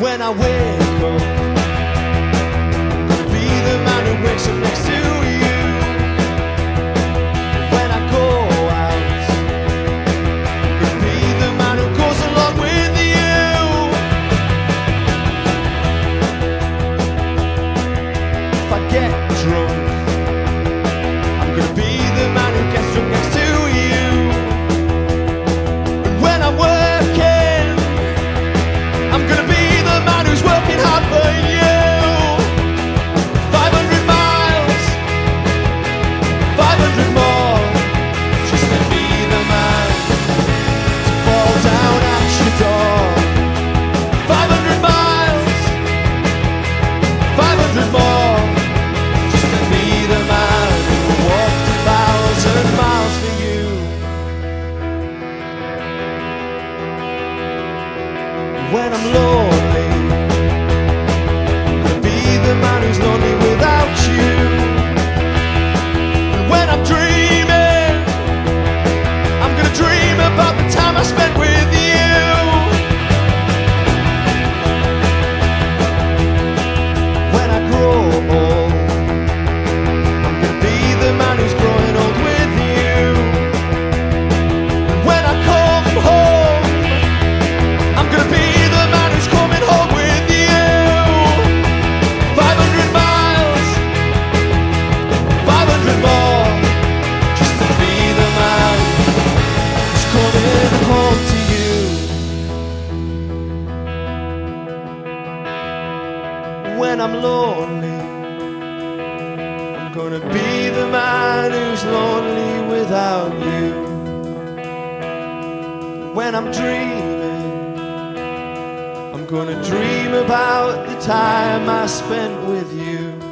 When I wake up, gonna be the man who wakes up next to without you. When I'm dreaming, I'm gonna dream about the time I spent with you.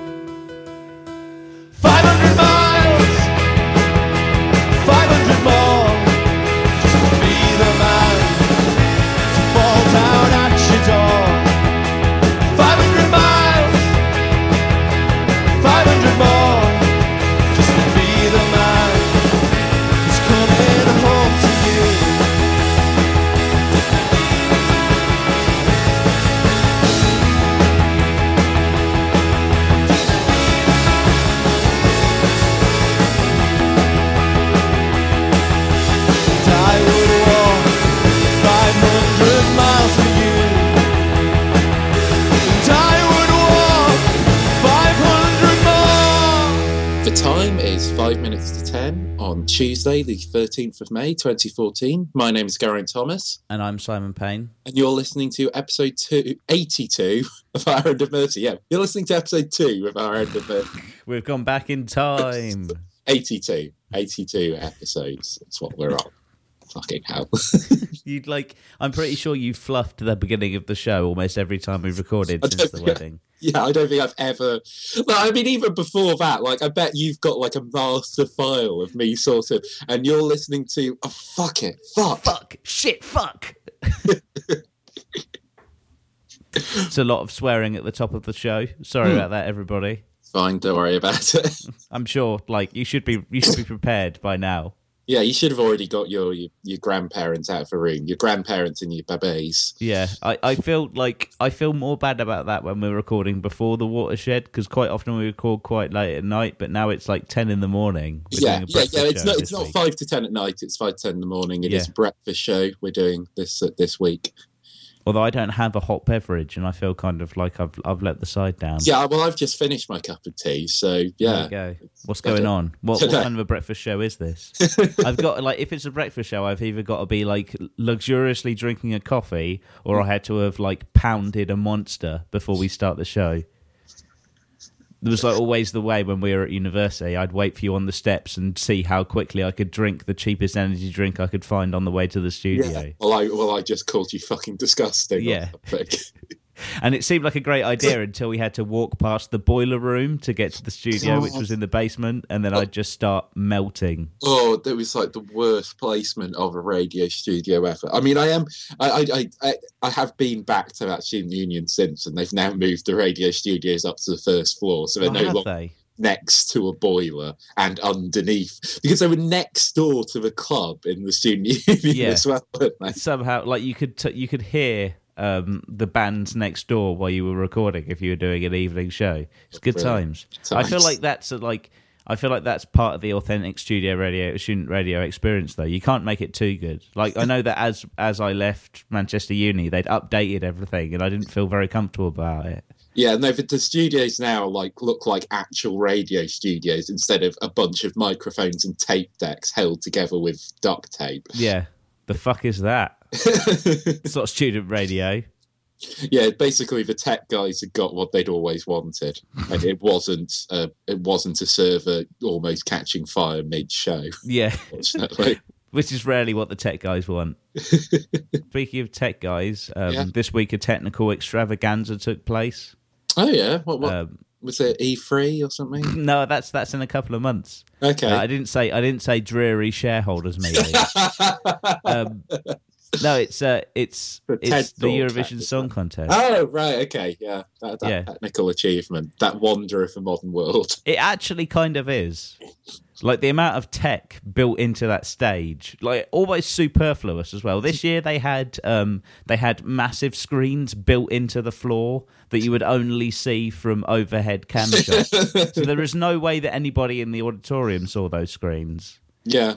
Tuesday, the 13th of May, 2014. My name is Garen Thomas, And I'm Simon Payne. and you're listening to episode two, 82 of Our End of Mercy. Yeah, you're listening to episode two of Our End of Mercy. We've gone back in time. 82. 82 episodes. That's what we're on. Fucking hell. You'd like, I'm pretty sure you fluffed the beginning of the show almost every time we've recorded since the wedding. yeah, I don't think I've ever. Well, I mean, even before that, like, I bet you've got like a master file of me sort of, and you're listening to, oh, fuck it, fuck. Fuck, shit, fuck. it's a lot of swearing at the top of the show. Sorry Hmm. about that, everybody. Fine, don't worry about it. I'm sure, like, you should be, you should be prepared by now. Yeah, you should have already got your your, your grandparents out of a room, your grandparents and your babes. Yeah, I, I feel like I feel more bad about that when we're recording before the watershed because quite often we record quite late at night, but now it's like ten in the morning. We're yeah, yeah, yeah. It's not it's not week. five to ten at night. It's five to ten in the morning. It is Yeah. a breakfast show we're doing this uh, this week. Although I don't have a hot beverage, and I feel kind of like I've I've let the side down. Yeah, well, I've just finished my cup of tea, so yeah. There you go. What's going on? What, what kind of a breakfast show is this? I've got like if it's a breakfast show, I've either got to be like luxuriously drinking a coffee, or I had to have like pounded a monster before we start the show. There was like always the way when we were at university. I'd wait for you on the steps and see how quickly I could drink the cheapest energy drink I could find on the way to the studio. Yeah. Well, I well, I just called you fucking disgusting. Yeah. And it seemed like a great idea until we had to walk past the boiler room to get to the studio, which was in the basement, and then I'd just start melting. Oh, that was like the worst placement of a radio studio ever. I mean, I am, I, I, I, I, have been back to that student union since, and they've now moved the radio studios up to the first floor, so they're Oh, no longer they? next to a boiler and underneath because they were next door to the club in the student union Yeah. as well. weren't they? Somehow, like you could, t- you could hear um, the bands next door while you were recording if you were doing an evening show. It's good Brilliant. times. I feel like that's a, like I feel like that's part of the authentic studio radio student radio experience though. You can't make it too good. Like I know that as as I left Manchester Uni, they'd updated everything and I didn't feel very comfortable about it. Yeah, no, the studios now like look like actual radio studios instead of a bunch of microphones and tape decks held together with duct tape. Yeah. The fuck is that? It's not student radio. yeah, basically the tech guys had got what they'd always wanted, and it wasn't uh, it wasn't a server almost catching fire mid show. Yeah. Which is rarely what the tech guys want. Speaking of tech guys, um, Yeah. this week a technical extravaganza took place. oh yeah, what, what Um, was it? E three or something? no, that's that's in a couple of months. Okay, Uh, I didn't say I didn't say dreary shareholders meeting. um, no, it's uh, it's The it's the Eurovision Song Contest. oh right, okay, yeah, that, that Yeah. technical achievement, that wonder of the modern world. It actually kind of is. Like the amount of tech built into that stage, like almost superfluous as well. This year they had um, they had massive screens built into the floor that you would only see from overhead cam shots. so there is no way that anybody in the auditorium saw those screens. Yeah,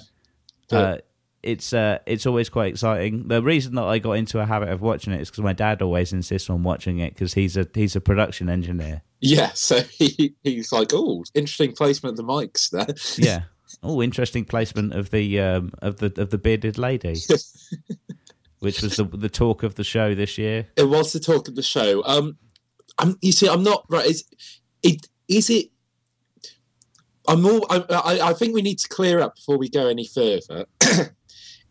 Uh, it's uh, it's always quite exciting. The reason that I got into a habit of watching it is because my dad always insists on watching it because he's a he's a production engineer. yeah. So he, he's like, oh, interesting placement of the mics there. Yeah. Oh, interesting placement of the um, of the of the bearded lady, which was the the talk of the show this year. it was the talk of the show. Um, I'm, you see, I'm not right. Is it? Is it? I'm all. I, I, I think we need to clear up before we go any further.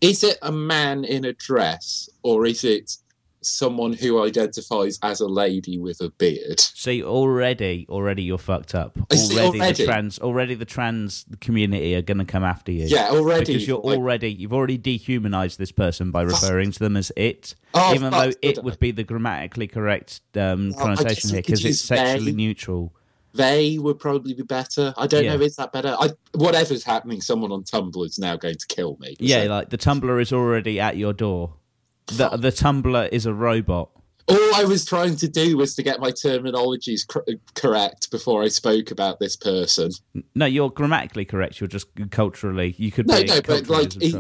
is it a man in a dress, or is it someone who identifies as a lady with a beard? See, already, already you're fucked up. Already, already? the trans, already the trans community are going to come after you. Yeah, already. Because you're like- already, you've already dehumanized this person by referring to them as it, Oh, even though it would be the grammatically correct um, connotation guess here, because it's use they. sexually neutral. They would probably be better. I don't Yeah. know. Is that better? I, whatever's happening, someone on Tumblr is now going to kill me. Yeah, So- like the Tumblr is already at your door. The the Tumblr is a robot. all I was trying to do was to get my terminologies cor- correct before I spoke about this person. No, you're grammatically correct. You're just culturally. You could No, be no, but, like, he-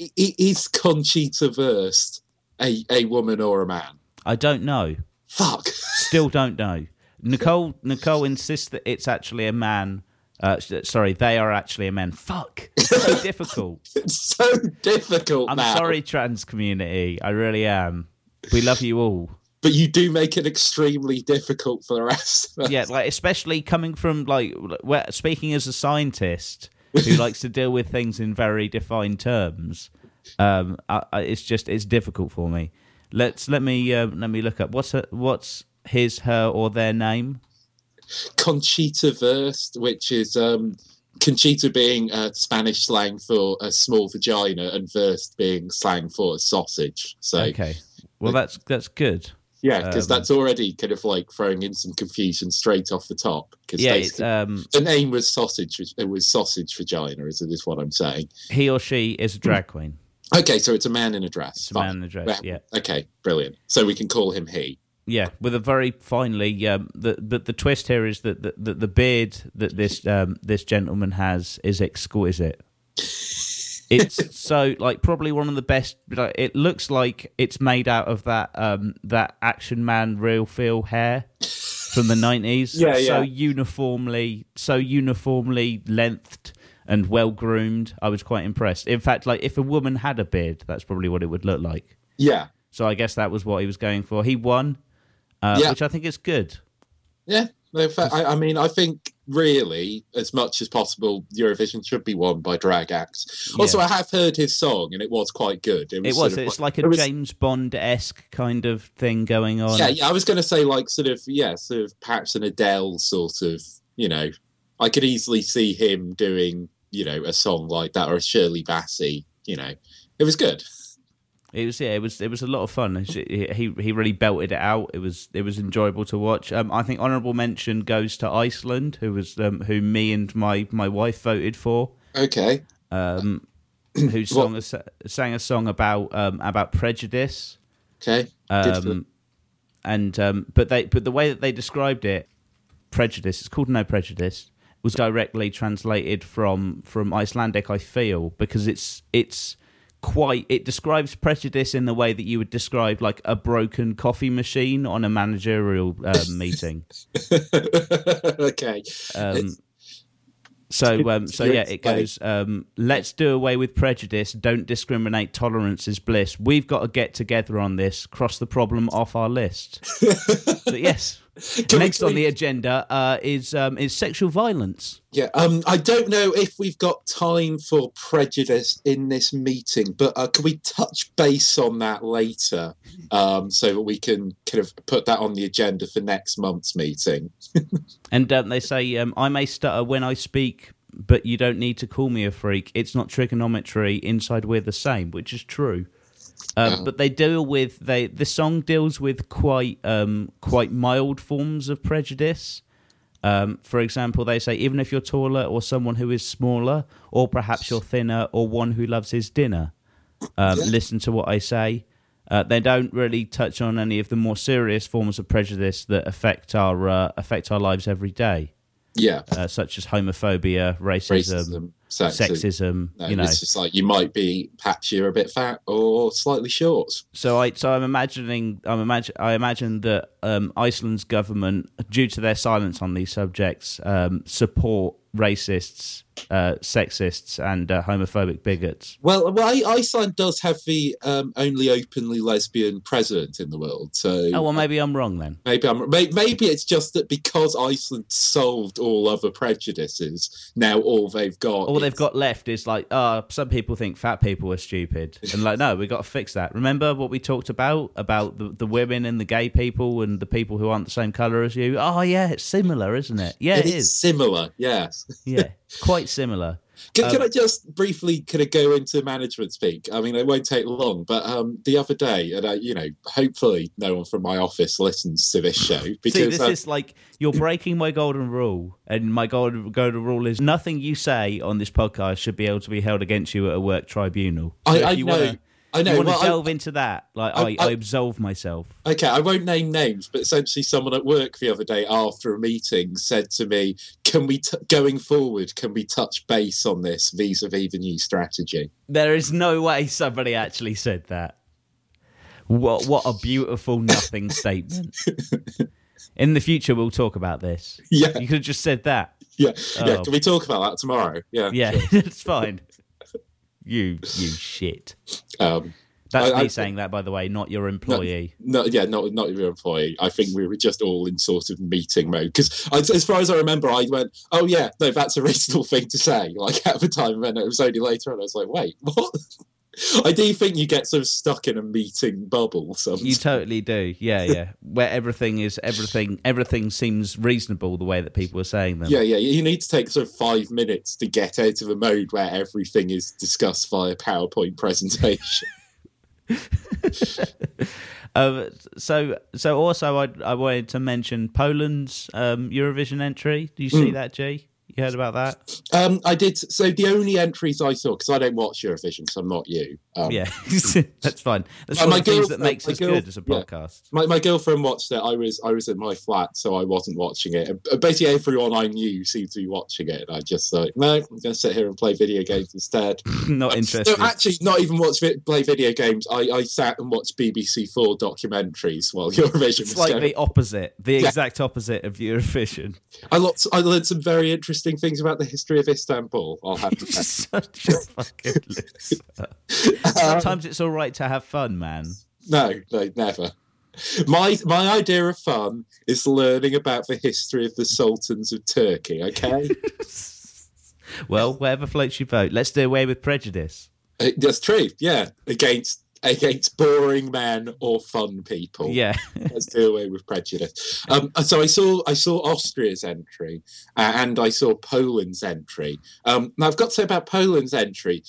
I- Is Conchita Wurst a, a woman or a man? I don't know. Fuck. Still don't know. Nicole Nicole insists that it's actually a man. Uh, sorry, they are actually a man. Fuck, it's so difficult. It's so difficult I'm now. sorry, trans community. I really am. We love you all. But you do make it extremely difficult for the rest of us. Yeah, like especially coming from like speaking as a scientist who likes to deal with things in very defined terms. Um, I, I, it's just it's difficult for me. Let's let me um, let me look up what's her, what's his, her, or their name. Conchita Wurst, which is um, Conchita being uh, Spanish slang for a small vagina and Wurst being slang for a sausage. So, Okay, well that's that's good. yeah, because Um, that's already kind of like throwing in some confusion straight off the top. Because Yeah, um, the name was sausage. It was sausage vagina, is, is what I'm saying. he or she is a drag queen. Okay, so it's a man in a dress. It's a man in a dress. Well, Yeah, Okay, brilliant. So we can call him he. Yeah. With a very finely, um, the, the the twist here is that the, the, the beard that this um, this gentleman has is exquisite. It's so like probably one of the best. Like, it looks like it's made out of that um, that Action Man real feel hair from the nineties. Yeah, So yeah. uniformly, so uniformly lengthed and well groomed. I was quite impressed. In fact, like if a woman had a beard, that's probably what it would look like. Yeah, So I guess that was what he was going for. He won, uh, Yeah. which I think is good. yeah. No, I, I mean, I think really, as much as possible, Eurovision should be won by drag acts. Also, I have heard his song, and it was quite good. It was. of It's like a was- James Bond esque kind of thing going on. Yeah, yeah. I was going to say like sort of yeah, sort of perhaps an Adele sort of. You know, I could easily see him doing you know a song like that or a Shirley Bassey. You know, it was good. It was. Yeah, it was. It was a lot of fun. He he really belted it out. It was. It was enjoyable to watch. Um, I think honourable mention goes to Iceland, who was um, who me and my my wife voted for. Okay. Um, who song a, sang a song about um about prejudice. Okay. Um, and um, but they but the way that they described it, prejudice. It's called no prejudice. Was directly translated from from Icelandic. I feel because it's it's quite it describes prejudice in the way that you would describe like a broken coffee machine on a managerial um, meeting. okay. Um, so, um, so yeah, it goes. Um, Let's do away with prejudice. Don't discriminate. Tolerance is bliss. We've got to get together on this. Cross the problem off our list. so yes. Next on the agenda uh, is um, is sexual violence. Yeah, um, I don't know if we've got time for prejudice in this meeting, but uh, can we touch base on that later um, so that we can kind of put that on the agenda for next month's meeting? And um, they say, um, I may stutter when I speak, but you don't need to call me a freak. It's not trigonometry. Inside, we're the same, which is true. Uh-huh. But they deal with they. The song deals with quite um, quite mild forms of prejudice. Um, for example, they say even if you're taller or someone who is smaller, or perhaps you're thinner or one who loves his dinner, um, Yeah. listen to what I say. Uh, they don't really touch on any of the more serious forms of prejudice that affect our uh, affect our lives every day, Yeah, uh, such as homophobia, racism, racism, sexism. sexism. No, you know, it's just like you might be perhaps you're a bit fat or slightly short. So I so I'm imagining I'm imagine I imagine that um, Iceland's government, due to their silence on these subjects, um, support racists, uh, sexists, and uh, homophobic bigots. Well, well, Iceland does have the um, only openly lesbian president in the world, so Oh well, maybe I'm wrong then. Maybe I'm may- maybe it's just that because Iceland solved all other prejudices, now all they've got All they've got left is like, oh, some people think fat people are stupid, and like, no, we have got to fix that. Remember what we talked about about the, the women and the gay people and the people who aren't the same color as you? Oh yeah, it's similar, isn't it? Yeah, It it is is. similar, yes. Yeah, quite similar. Can, can Um, I just briefly kind of go into management speak? I mean, it won't take long, but um, the other day, and I, you know, hopefully no one from my office listens to this show because See, this uh, is like you're breaking my golden rule, and my golden golden rule is nothing you say on this podcast should be able to be held against you at a work tribunal. So I, I know, wanna, I know. you want to well, I- delve into that, like I, I- I, I- absolve myself. Okay, I won't name names, but essentially, someone at work the other day after a meeting said to me, "Can we, t- going forward, can we touch base on this vis-a-vis the new strategy?" There is no way somebody actually said that. What what a beautiful nothing statement. In the future, we'll talk about this. Yeah, You could have just said that. yeah, yeah. Oh. Can we talk about that tomorrow? Yeah, Yeah, it's fine. You you shit. Um, That's I- me I- saying that, by the way, not your employee. no, yeah, not not your employee. I think we were just all in sort of meeting mode because, as far as I remember, I went, "Oh yeah, no, that's a reasonable thing to say." Like at the time, and it was only later and I was like, "Wait, what?" I do think you get sort of stuck in a meeting bubble. Sometimes. You totally do. Yeah, yeah. Where everything is everything everything seems reasonable the way that people are saying them. Yeah, yeah. You need to take sort of five minutes to get out of a mode where everything is discussed via PowerPoint presentation. Um, so so also I I wanted to mention Poland's um, Eurovision entry. Do you see Mm. that, G? You heard about that? um, I did. So the only entries I saw because I don't watch Eurovision, because I'm not you. Um, yeah, that's fine. That's Uh, one my of the things that makes us girl- good as a yeah. podcast. My, my girlfriend watched it. I was I was in my flat, so I wasn't watching it. Basically, everyone I knew seemed to be watching it. And I just like, no, I'm going to sit here and play video games instead. Not interested. No, actually, not even watch play video games. I, I sat and watched BBC Four documentaries while Eurovision it's was like going. the opposite, the Yeah. exact opposite of Eurovision. I lots, I learned some very interesting things about the history of Istanbul. I'll have to. Such a fucking loser. Sometimes it's all right to have fun, man. No, no, never. My my idea of fun is learning about the history of the sultans of Turkey. Okay, Well, whatever floats your boat. Let's do away with prejudice. Uh, that's true. Yeah, against against boring men or fun people. Yeah. let's do away with prejudice. Um, so I saw I saw Austria's entry uh, and I saw Poland's entry. Um, now I've got to say about Poland's entry,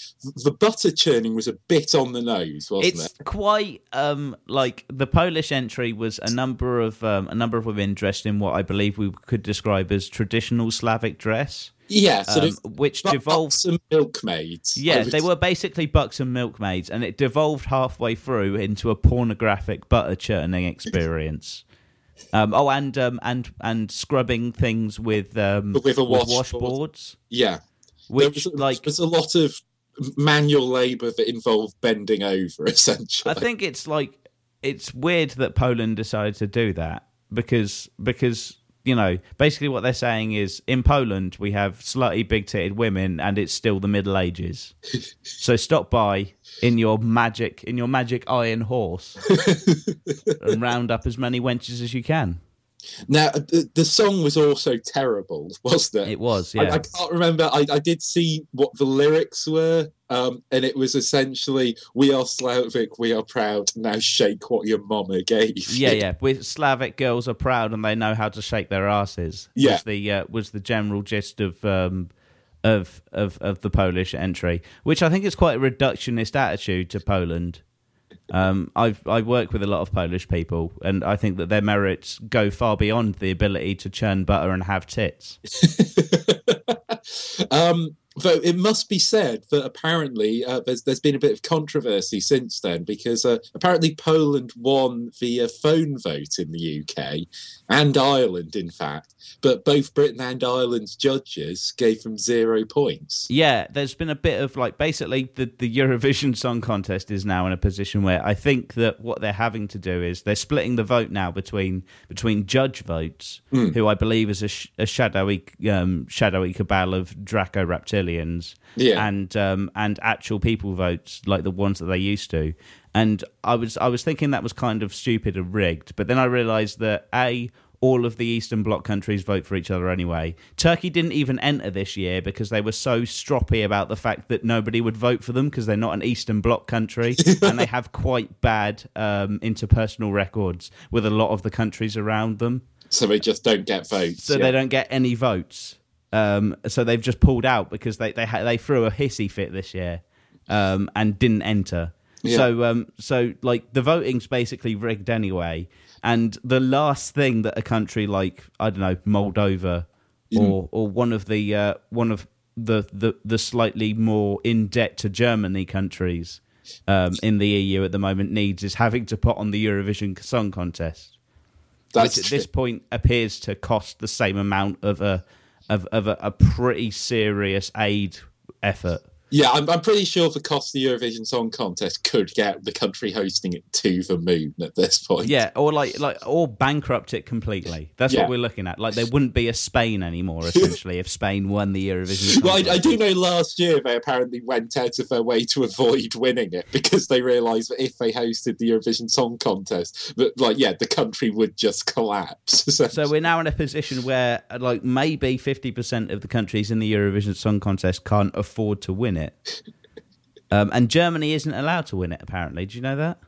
the butter churning was a bit on the nose, wasn't it's it? It's quite um like the Polish entry was a number of um, a number of women dressed in what I believe we could describe as traditional Slavic dress. Yeah, sort um, of which devolved. buxom milkmaids. Yeah, they were basically bucks and milkmaids, and it devolved halfway through into a pornographic butter churning experience. Um, oh, and um, and and scrubbing things with um, With a with washboard. washboards, Yeah, there which was, like there's a lot of manual labour that involved bending over. Essentially, I think it's like it's weird that Poland decided to do that because because you know basically what they're saying is in Poland we have slutty big titted women and it's still the Middle Ages. so stop by in your magic in your magic iron horse and round up as many wenches as you can. Now the, the song was also terrible, wasn't it? It was I, yeah. I can't remember. I, I did see what the lyrics were, um, and it was essentially "We are Slavic, we are proud. Now shake what your mama gave." yeah, you." yeah. With Slavic girls are proud and they know how to shake their asses. Yeah. was the uh, was the general gist of um, of of of the Polish entry, which I think is quite a reductionist attitude to Poland. Um, I've I work with a lot of Polish people, and I think that their merits go far beyond the ability to churn butter and have tits. um, though it must be said that apparently uh, there's there's been a bit of controversy since then because uh, apparently Poland won via phone vote in the UK and Ireland, in fact, but both Britain and Ireland's judges gave them zero points. Yeah, there's been a bit of like basically the, the Eurovision Song Contest is now in a position where I think that what they're having to do is they're splitting the vote now between between judge votes, who I believe is a, sh- a shadowy um, shadowy cabal of Draco reptilians, Yeah. and um, and actual people votes like the ones that they used to. And I was I was thinking that was kind of stupid and rigged, but then I realised that a all of the Eastern Bloc countries vote for each other anyway. Turkey didn't even enter this year because they were so stroppy about the fact that nobody would vote for them because they're not an Eastern Bloc country and they have quite bad um, interpersonal records with a lot of the countries around them. So they just don't get votes. So yeah. they don't get any votes. Um, so they've just pulled out because they they ha- they threw a hissy fit this year um, and didn't enter. Yeah. So um, so like the voting's basically rigged anyway. And the last thing that a country like I don't know Moldova or or one of the uh, one of the, the the slightly more in debt to Germany countries um, in the EU at the moment needs is having to put on the Eurovision Song Contest That's which at this point appears to cost the same amount of a of, of a, a pretty serious aid effort. Yeah, I'm, I'm pretty sure the cost of the Eurovision Song Contest could get the country hosting it to the moon at this point. Yeah, or like like or bankrupt it completely. That's Yeah. what we're looking at. Like there wouldn't be a Spain anymore essentially if Spain won the Eurovision. Song Well, I, I do know last year they apparently went out of their way to avoid winning it because they realised that if they hosted the Eurovision Song Contest, that like yeah, the country would just collapse. So, we're now in a position where like maybe fifty percent of the countries in the Eurovision Song Contest can't afford to win it. Um, and Germany isn't allowed to win it. Apparently, do you know that?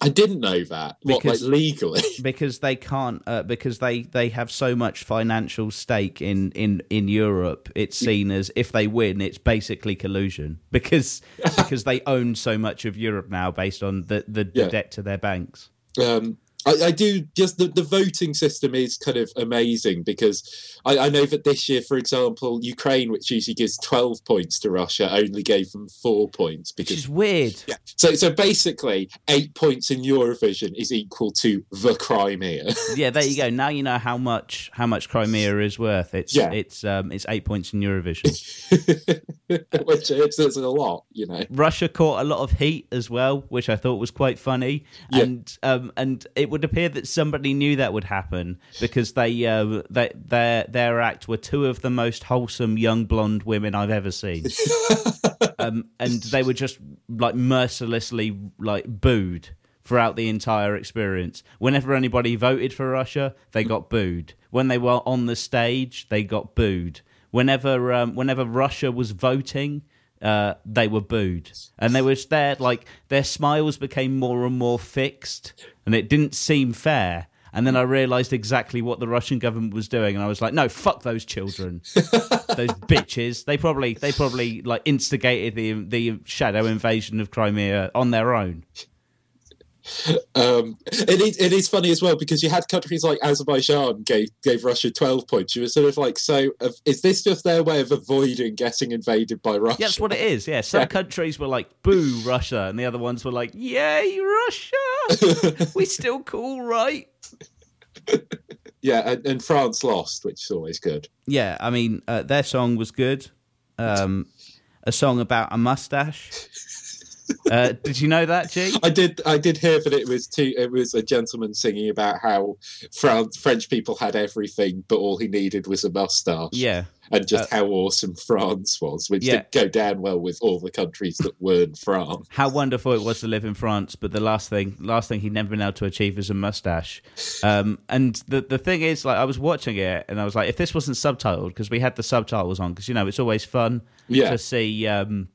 I didn't know that. What like Because- legally? because they can't uh, because they they have so much financial stake in in in Europe it's seen as if they win it's basically collusion because because they own so much of Europe now based on the the, the Yeah. debt to their banks um, I, I do just the, the voting system is kind of amazing because I, I know that this year, for example, Ukraine, which usually gives twelve points to Russia, only gave them four points which is weird Yeah. So so basically, eight points in Eurovision is equal to the Crimea. yeah there you go now you know how much how much Crimea is worth it's Yeah. it's um it's 8 points in Eurovision Which is, is a lot, you know. Russia caught a lot of heat as well, which I thought was quite funny. Yeah. And um, and it would appear that somebody knew that would happen because they uh, they their their act were two of the most wholesome young blonde women I've ever seen. um, and they were just like mercilessly like booed throughout the entire experience. Whenever anybody voted for Russia, they got booed. When they were on the stage, they got booed. Whenever um, whenever Russia was voting, uh, they were booed, and they was there like their smiles became more and more fixed, and it didn't seem fair. And then I realised exactly what the Russian government was doing, and I was like, "No, fuck those children, those bitches. They probably, they probably like instigated the the shadow invasion of Crimea on their own." Um, it, is, it is funny as well because you had countries like Azerbaijan gave gave Russia twelve points. You were sort of like, so uh, is this just their way of avoiding getting invaded by Russia? Yeah, that's what it is. Yeah, some Yeah. countries were like, "Boo, Russia," and the other ones were like, "Yay, Russia! we still cool, right?" yeah, and, and France lost, which is always good. Yeah, I mean, uh, their song was good. Um, a song about a mustache. Uh, did you know that, G? I did. I did hear that it was two, It was a gentleman singing about how France, French people had everything, but all he needed was a mustache. Yeah, and just how awesome France was, which yeah. didn't go down well with all the countries that weren't France. how wonderful it was to live in France. But the last thing, last thing he'd never been able to achieve was a mustache. Um, and the the thing is, like, I was watching it, and I was like, if this wasn't subtitled, because we had the subtitles on, because you know it's always fun Yeah. to see um,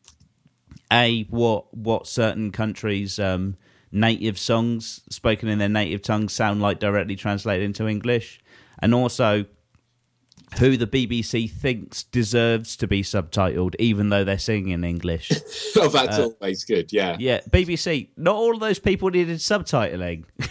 a what what certain countries. Um, native songs spoken in their native tongue sound like directly translated into English, and also who the BBC thinks deserves to be subtitled, even though they're singing in English. oh, that's always good. Yeah. Yeah, BBC. Not all of those people needed subtitling.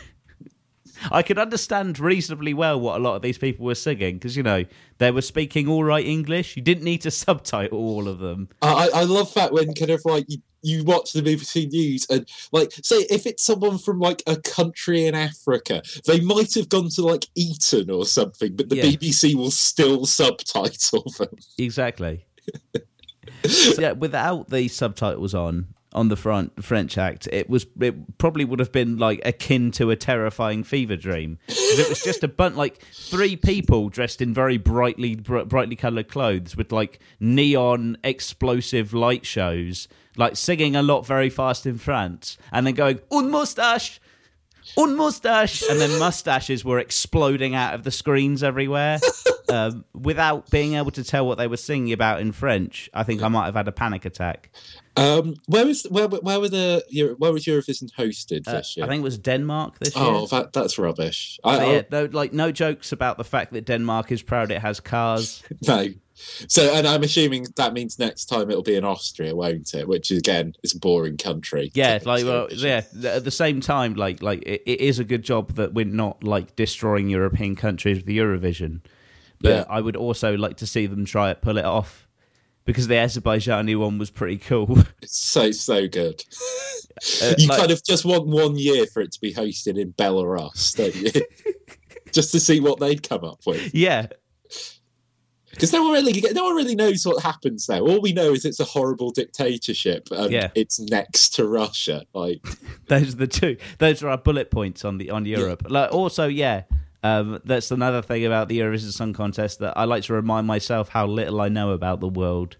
I could understand reasonably well what a lot of these people were singing because you know they were speaking all right English. You didn't need to subtitle all of them. I, I love that when kind of like you, you watch the BBC News and like say if it's someone from like a country in Africa, they might have gone to like Eton or something, but the Yeah. BBC will still subtitle them. Exactly. So, yeah, without the subtitles on on the front French act, it was it probably would have been like akin to a terrifying fever dream. 'Cause it was just a bunch like three people dressed in very brightly br- brightly colored clothes with like neon explosive light shows, like singing a lot very fast in France, and then going un moustache. Un moustache, and then mustaches were exploding out of the screens everywhere. Um, without being able to tell what they were singing about in French, I think I might have had a panic attack. Um, where was where where were the where was Eurovision hosted Uh, this year? I think it was Denmark this year. oh, that that's rubbish. I, So, yeah, no, like no jokes about the fact that Denmark is proud it has cars. No. So, and I'm assuming that means next time it'll be in Austria, won't it? Which again is a boring country. Yeah, like well, yeah. At the same time, like like it, it is a good job that we're not like destroying European countries with the Eurovision. But Yeah. I would also like to see them try it, pull it off, because the Azerbaijani one was pretty cool. It's so so good. Uh, you like- kind of just want one year for it to be hosted in Belarus, don't you? just to see what they'd come up with, yeah, because no one really no one really knows what happens there. All we know is it's a horrible dictatorship, and Yeah. it's next to Russia. Like, those are the two. Those are our bullet points on the on Europe. Like also, yeah. Um, that's another thing about the Eurovision Song Contest that I like to remind myself how little I know about the world.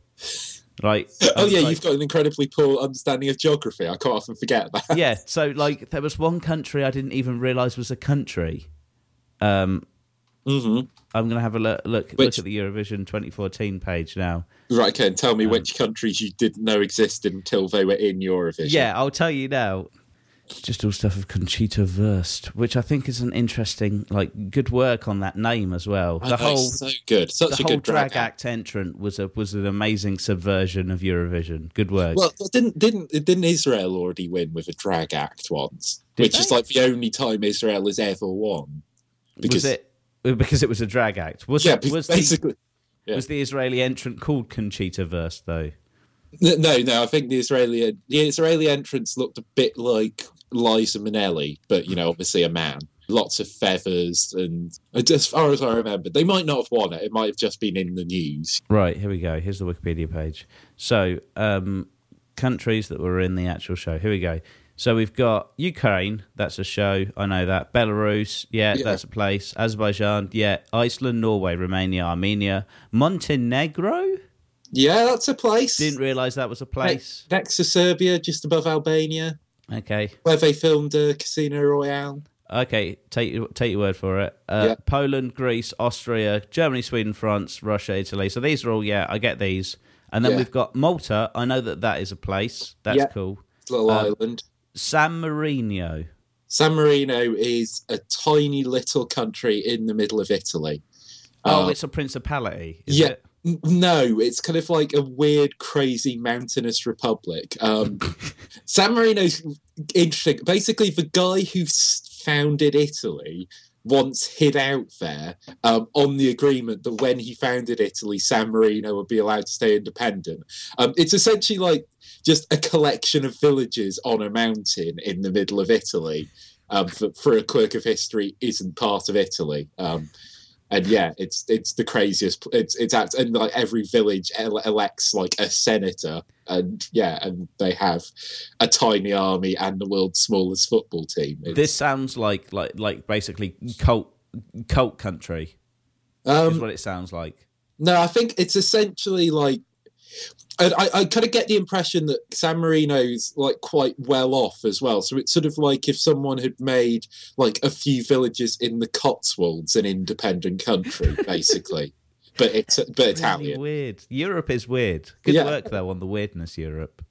Right? oh yeah, like- you've got an incredibly poor understanding of geography. I can't often forget that. yeah. So like, there was one country I didn't even realize was a country. Um, hmm I'm gonna have a look look, look at the Eurovision 2014 page now. Right, Ken, tell Um, me which countries you didn't know existed until they were in Eurovision. Yeah, I'll tell you now. Just all stuff of Conchita Wurst, which I think is an interesting, like, good work on that name as well. The know, whole so good, such the a good drag, drag, act entrant was a was an amazing subversion of Eurovision. Good work. Well, didn't didn't didn't Israel already win with a drag act once, Did which is like the only time Israel has ever won. was it because it was a drag act? Was yeah, it, was the, basically. yeah. was the Israeli entrant called Conchita Wurst though? No, no, I think the Israeli the Israeli entrance looked a bit like Liza Minnelli, but you know, obviously a man. Lots of feathers, and as far as I remember, they might not have won it. It might have just been in the news. Right, here we go. Here's the Wikipedia page. So, um, countries that were in the actual show. Here we go. So we've got Ukraine, that's a show, I know that. Belarus, yeah, Yeah. that's a place. Azerbaijan, yeah. Iceland, Norway, Romania, Armenia. Montenegro? Yeah, that's a place. Didn't realise that was a place. Next to Serbia, just above Albania, Okay. where they filmed uh, Casino Royale. Okay, take your take your word for it. Uh, Yeah. Poland, Greece, Austria, Germany, Sweden, France, Russia, Italy. So these are all yeah, I get these. And then Yeah. we've got Malta. I know that that is a place. That's Yeah. cool. Little Um, island. San Marino. San Marino is a tiny little country in the middle of Italy. Oh, Uh, it's a principality. Is yeah. it? No, it's kind of like a weird, crazy mountainous republic. Um, San Marino's interesting. Basically, the guy who founded Italy once hid out there um, on the agreement that when he founded Italy, San Marino would be allowed to stay independent. Um, it's essentially like just a collection of villages on a mountain in the middle of Italy. Um, for, for a quirk of history, isn't part of Italy. Um, and yeah, it's it's the craziest. It's it's act- and like every village elects like a senator, and yeah, and they have a tiny army and the world's smallest football team. It's- This sounds like like like basically cult cult country is um, what it sounds like. no, I think it's essentially like. I, I, I kind of get the impression that San Marino's like quite well off as well. So it's sort of like if someone had made like a few villages in the Cotswolds an independent country, basically, but it's but Really Italian. weird. Europe is weird. Good Yeah. work though on the weirdness, Europe.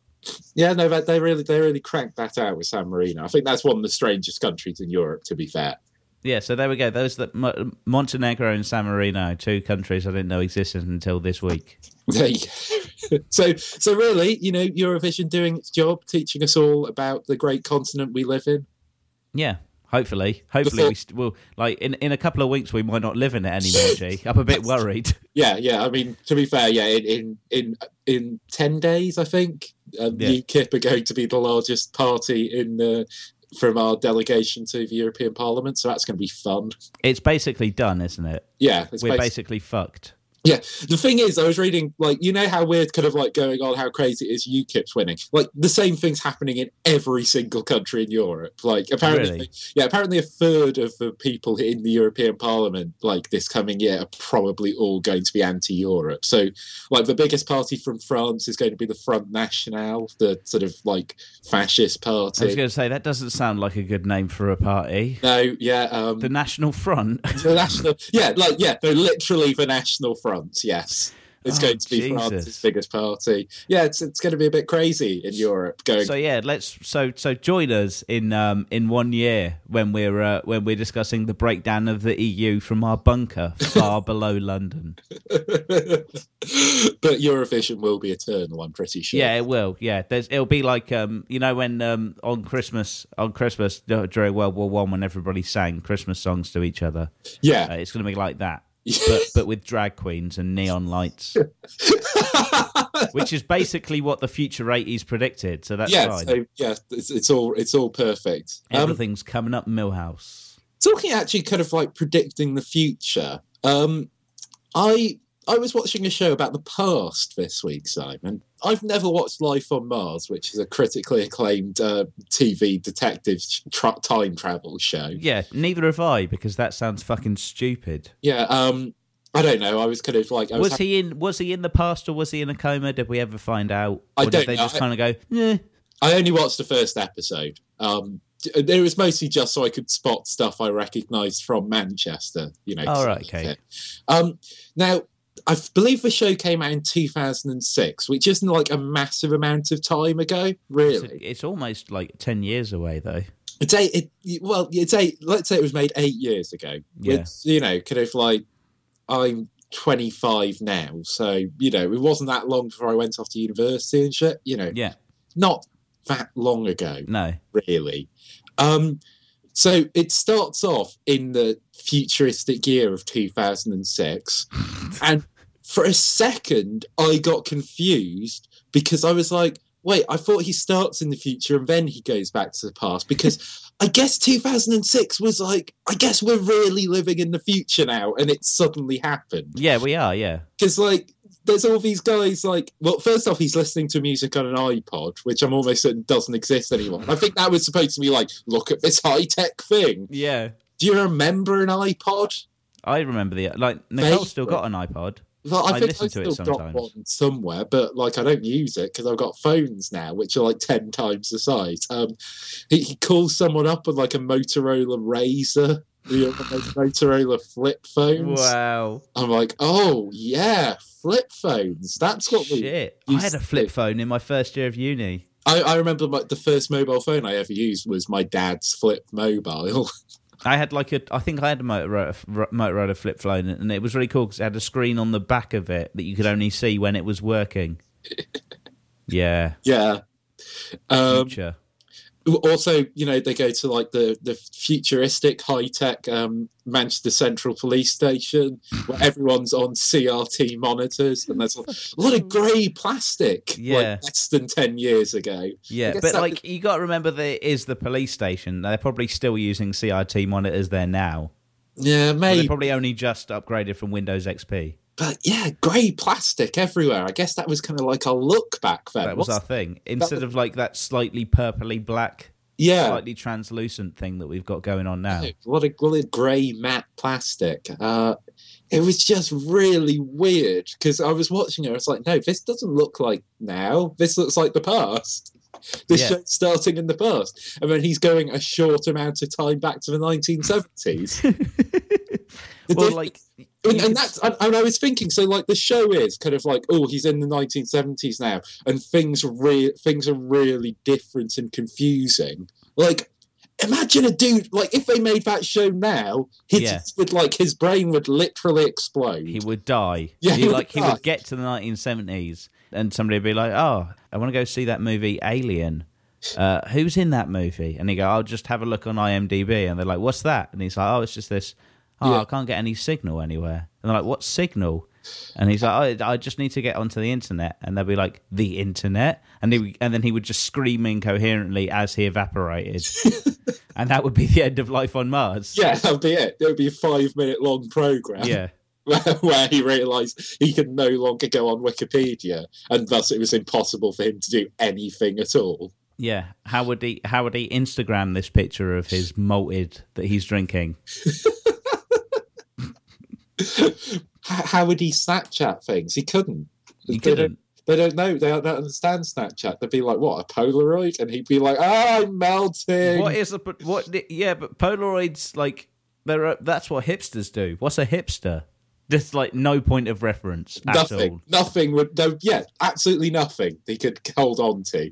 Yeah, no, they, they really they really cranked that out with San Marino. I think that's one of the strangest countries in Europe, to be fair. Yeah, so there we go. Those that Mo- Montenegro and San Marino, two countries I didn't know existed until this week. There you go. so so really, you know, Eurovision doing its job, teaching us all about the great continent we live in. Yeah, hopefully, hopefully we st- will. Like in in a couple of weeks, we might not live in it anymore. G, I'm a bit worried. Yeah, yeah. I mean, to be fair, yeah, in in in, in ten days, I think um, Yeah. UKIP are going to be the largest party in the from our delegation to the European Parliament. So that's going to be fun. It's basically done, isn't it? Yeah, We're basi- basically fucked. Yeah, the thing is, I was reading like you know how we're kind of like going on how crazy it is UKIP's winning. Like the same thing's happening in every single country in Europe. Like apparently, Really? yeah, apparently a third of the people in the European Parliament like this coming year are probably all going to be anti-Europe. So, like the biggest party from France is going to be the Front National, the sort of like fascist party. I was going to say that doesn't sound like a good name for a party. No, yeah, um, The National Front. the national, yeah, like yeah, they're literally the National Front. Yes, it's Oh, going to be Jesus. France's biggest party. Yeah, it's it's going to be a bit crazy in Europe. Going, So yeah, let's so so join us in um in one year when we're uh, when we're discussing the breakdown of the EU from our bunker far below London. but Eurovision will be eternal. I'm pretty sure. Yeah, it will. Yeah, there's it'll be like um you know when um on Christmas on Christmas uh, during World War One when everybody sang Christmas songs to each other. Uh, yeah. it's going to be like that, but but with drag queens and neon lights, which is basically what the future '80s predicted. So that's yeah, fine. so, yeah, it's, it's all it's all perfect. Um, Everything's coming up Milhouse. talking actually kind of like predicting the future. Um, I I was watching a show about the past this week, Simon. I've never watched Life on Mars, which is a critically acclaimed uh, TV detective tra- time travel show. Yeah, neither have I because that sounds fucking stupid. Yeah, um, I don't know. I was kind of like, I was, Was he in? Was he in the past or was he in a coma? Did we ever find out? I or did don't they know. just kind of go? Eh. I only watched the first episode. Um, it was mostly just so I could spot stuff I recognised from Manchester. You know. Oh, right, okay. Um, now, I believe the show came out in 2006, which isn't like a massive amount of time ago, It's, really. it's almost like ten years away though. It's eight. It, well, it's eight. Let's say it was made eight years ago. Yeah. It's, you know, kind of like I'm 25 now, so you know, it wasn't that long before I went off to university and shit. You know, Yeah. not that long ago No. really. Um, so it starts off in the futuristic year of 2006. and for a second, I got confused because I was like, wait, I thought he starts in the future and then he goes back to the past because I guess 2006 was like, I guess we're really living in the future now and it suddenly happened Yeah, we are. Yeah. because like there's all these guys like well first off he's listening to music on an ipod which i'm almost certain doesn't exist anymore i think that was supposed to be like look at this high-tech thing Yeah. do you remember an ipod I remember the like Nicole's still got an iPod. well, I, I think listen I to it still got sometimes. one somewhere, but like I don't use it because I've got phones now, which are like ten times the size. Um, he, he calls someone up on like a Motorola Razr, you know, Motorola flip phones. Wow. I'm like, oh yeah, flip phones. That's what we Shit. I had a flip do. phone in my first year of uni. I, I remember my, the first mobile phone I ever used was my dad's flip mobile. I had like a, I think I had a Motorola, Motorola flip phone, and it was really cool because it had a screen on the back of it that you could only see when it was working. Yeah, Yeah. Um, future. Also, you know, they go to like the the futuristic high tech um, Manchester Central Police Station where everyone's on CRT monitors, and there's a lot of grey plastic, Yeah. like less than ten years ago. Yeah, but like you got to remember that it is the police station. They're probably still using CRT monitors there now. Yeah, maybe, They probably only just upgraded from Windows XP. But yeah, grey plastic everywhere. I guess that was kind of like a look back then. That was What's- our thing. Instead of like that slightly purpley black, yeah, slightly translucent thing that we've got going on now. What a lot of grey matte plastic. Uh, it was just really weird because I was watching it. I was like, no, this doesn't look like now. This looks like the past. This Yeah. show's starting in the past, and then he's going a short amount of time back to the 1970s. Well, like, and, and that's and, and I was thinking, so like the show is kind of like, oh, he's in the 1970s now, and things re- things are really different and confusing. Like, imagine a dude like if they made that show now, he Yeah. just would like his brain would literally explode. he would die. Yeah, he, he would like he die. would get to the 1970s, and somebody would be like, "Oh, I want to go see that movie Alien." Uh, who's in that movie? And he go, "I'll just have a look on IMDb." And they're like, "What's that?" And he's like, "Oh, it's just this. Oh, Yeah. Ah, I can't get any signal anywhere." And they're like, "What signal?" And he's like, oh, "I just need to get onto the internet." And they'll be like, "The internet?" And he, and then he would just scream incoherently as he evaporated, and that would be the end of life on Mars. yeah, that'd be it. It would be a five minute long program. yeah. where, where he realised he could no longer go on Wikipedia, and thus it was impossible for him to do anything at all. Yeah, how would he? How would he Instagram this picture of his malted that he's drinking? How would he Snapchat things? He couldn't. He They don't- couldn't. They don't know. They don't understand Snapchat. They'd be like, "What a Polaroid?" And he'd be like, "Ah, I'm melting." What is a what? Yeah, but Polaroids like there are. That's what hipsters do. What's a hipster? Just like no point of reference nothing. all. Nothing would. No, yeah, absolutely nothing. He could hold on to.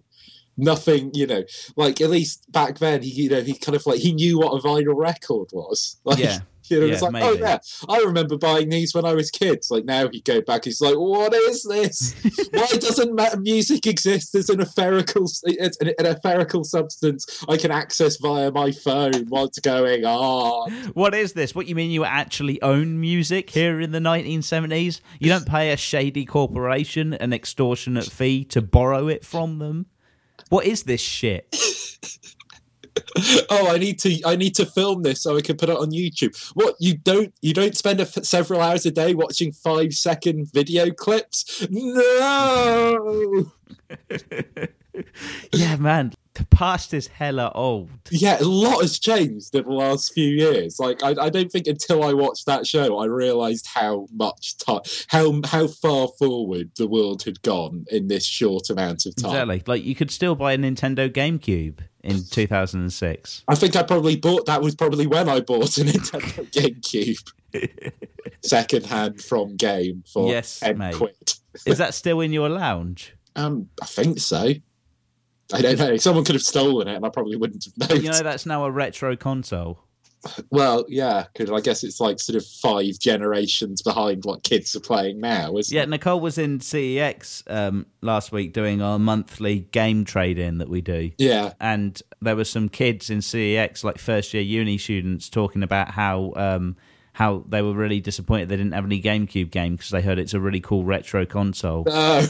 Nothing. You know, like at least back then, he you know he kind of like he knew what a vinyl record was. Like, Yeah. You know, Yeah, it's like, oh maybe. yeah, I remember buying these when I was kids. Like now, he'd go back. He's like, "What is this? Why doesn't music exist as an etherical, an, an etherical substance I can access via my phone? What's going on?" What is this? What you mean you actually own music here in the 1970s? You don't pay a shady corporation an extortionate fee to borrow it from them? What is this shit? oh, I need to, I need to film this so I can put it on YouTube. What you don't, you don't spend several hours a day watching five second video clips? No. yeah, man. The past is hella old. Yeah, a lot has changed in the last few years. Like, I, I don't think until I watched that show, I realised how much time, how how far forward the world had gone in this short amount of time. Exactly. Like you could still buy a Nintendo GameCube in 2006. I think I probably bought that was probably when I bought a Nintendo GameCube, second hand from Game for Yes, mate. quid. Is that still in your lounge? Um, I think so. I don't know. Someone could have stolen it, and I probably wouldn't have known. You know that's now a retro console. Well, yeah, because I guess it's like sort of five generations behind what kids are playing now, isn't Yeah, it? Nicole was in CEX um, last week doing our monthly game trade-in that we do. Yeah, and there were some kids in CEX, like first year uni students, talking about how um, how they were really disappointed they didn't have any GameCube game because they heard it's a really cool retro console. No.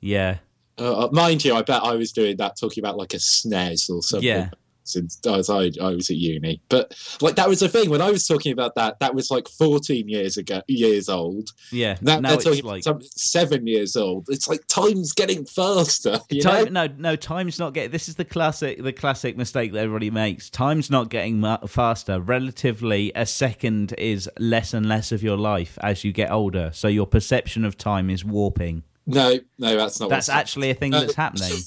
Yeah, Uh, mind you, I bet I was doing that talking about like a SNES or something. Yeah. Since I was, I, I was at uni, but like that was the thing when I was talking about that. That was like fourteen years ago, years old. yeah. Now now it's like seven years old. It's like time's getting faster. You time. know? No, no, time's not getting. This is the classic, the classic mistake that everybody makes. Time's not getting faster. Relatively, a second is less and less of your life as you get older. So your perception of time is warping. No, no, that's not. That's actually a thing that's happening.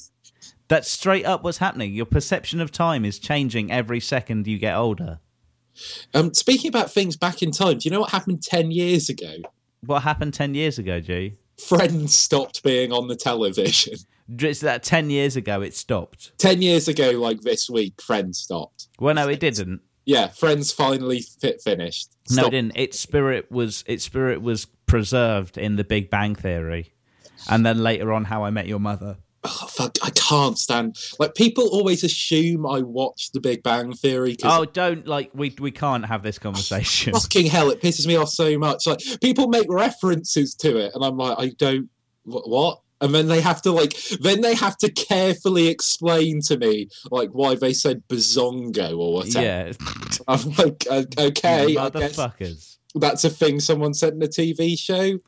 That's straight up what's happening. Your perception of time is changing every second you get older. Um, speaking about things back in time, do you know what happened ten years ago? What happened 10 years ago, G? Friends stopped being on the television. It's that 10 years ago it stopped. Ten years ago, like this week, Friends stopped. Well, no, it didn't. Yeah, Friends finally fit finished. No, it didn't. Its spirit was its spirit was preserved in The Big Bang Theory, and then later on, How I Met Your Mother. Oh, fuck, I can't stand. Like people always assume I watch The Big Bang Theory. Oh, don't like we we can't have this conversation. fucking hell, it pisses me off so much. Like people make references to it, and I'm like, I don't. What? And then they have to like, then they have to carefully explain to me like why they said bazongo or whatever. yeah, I'm like, okay, I guess motherfuckers. that's a thing someone said in a TV show,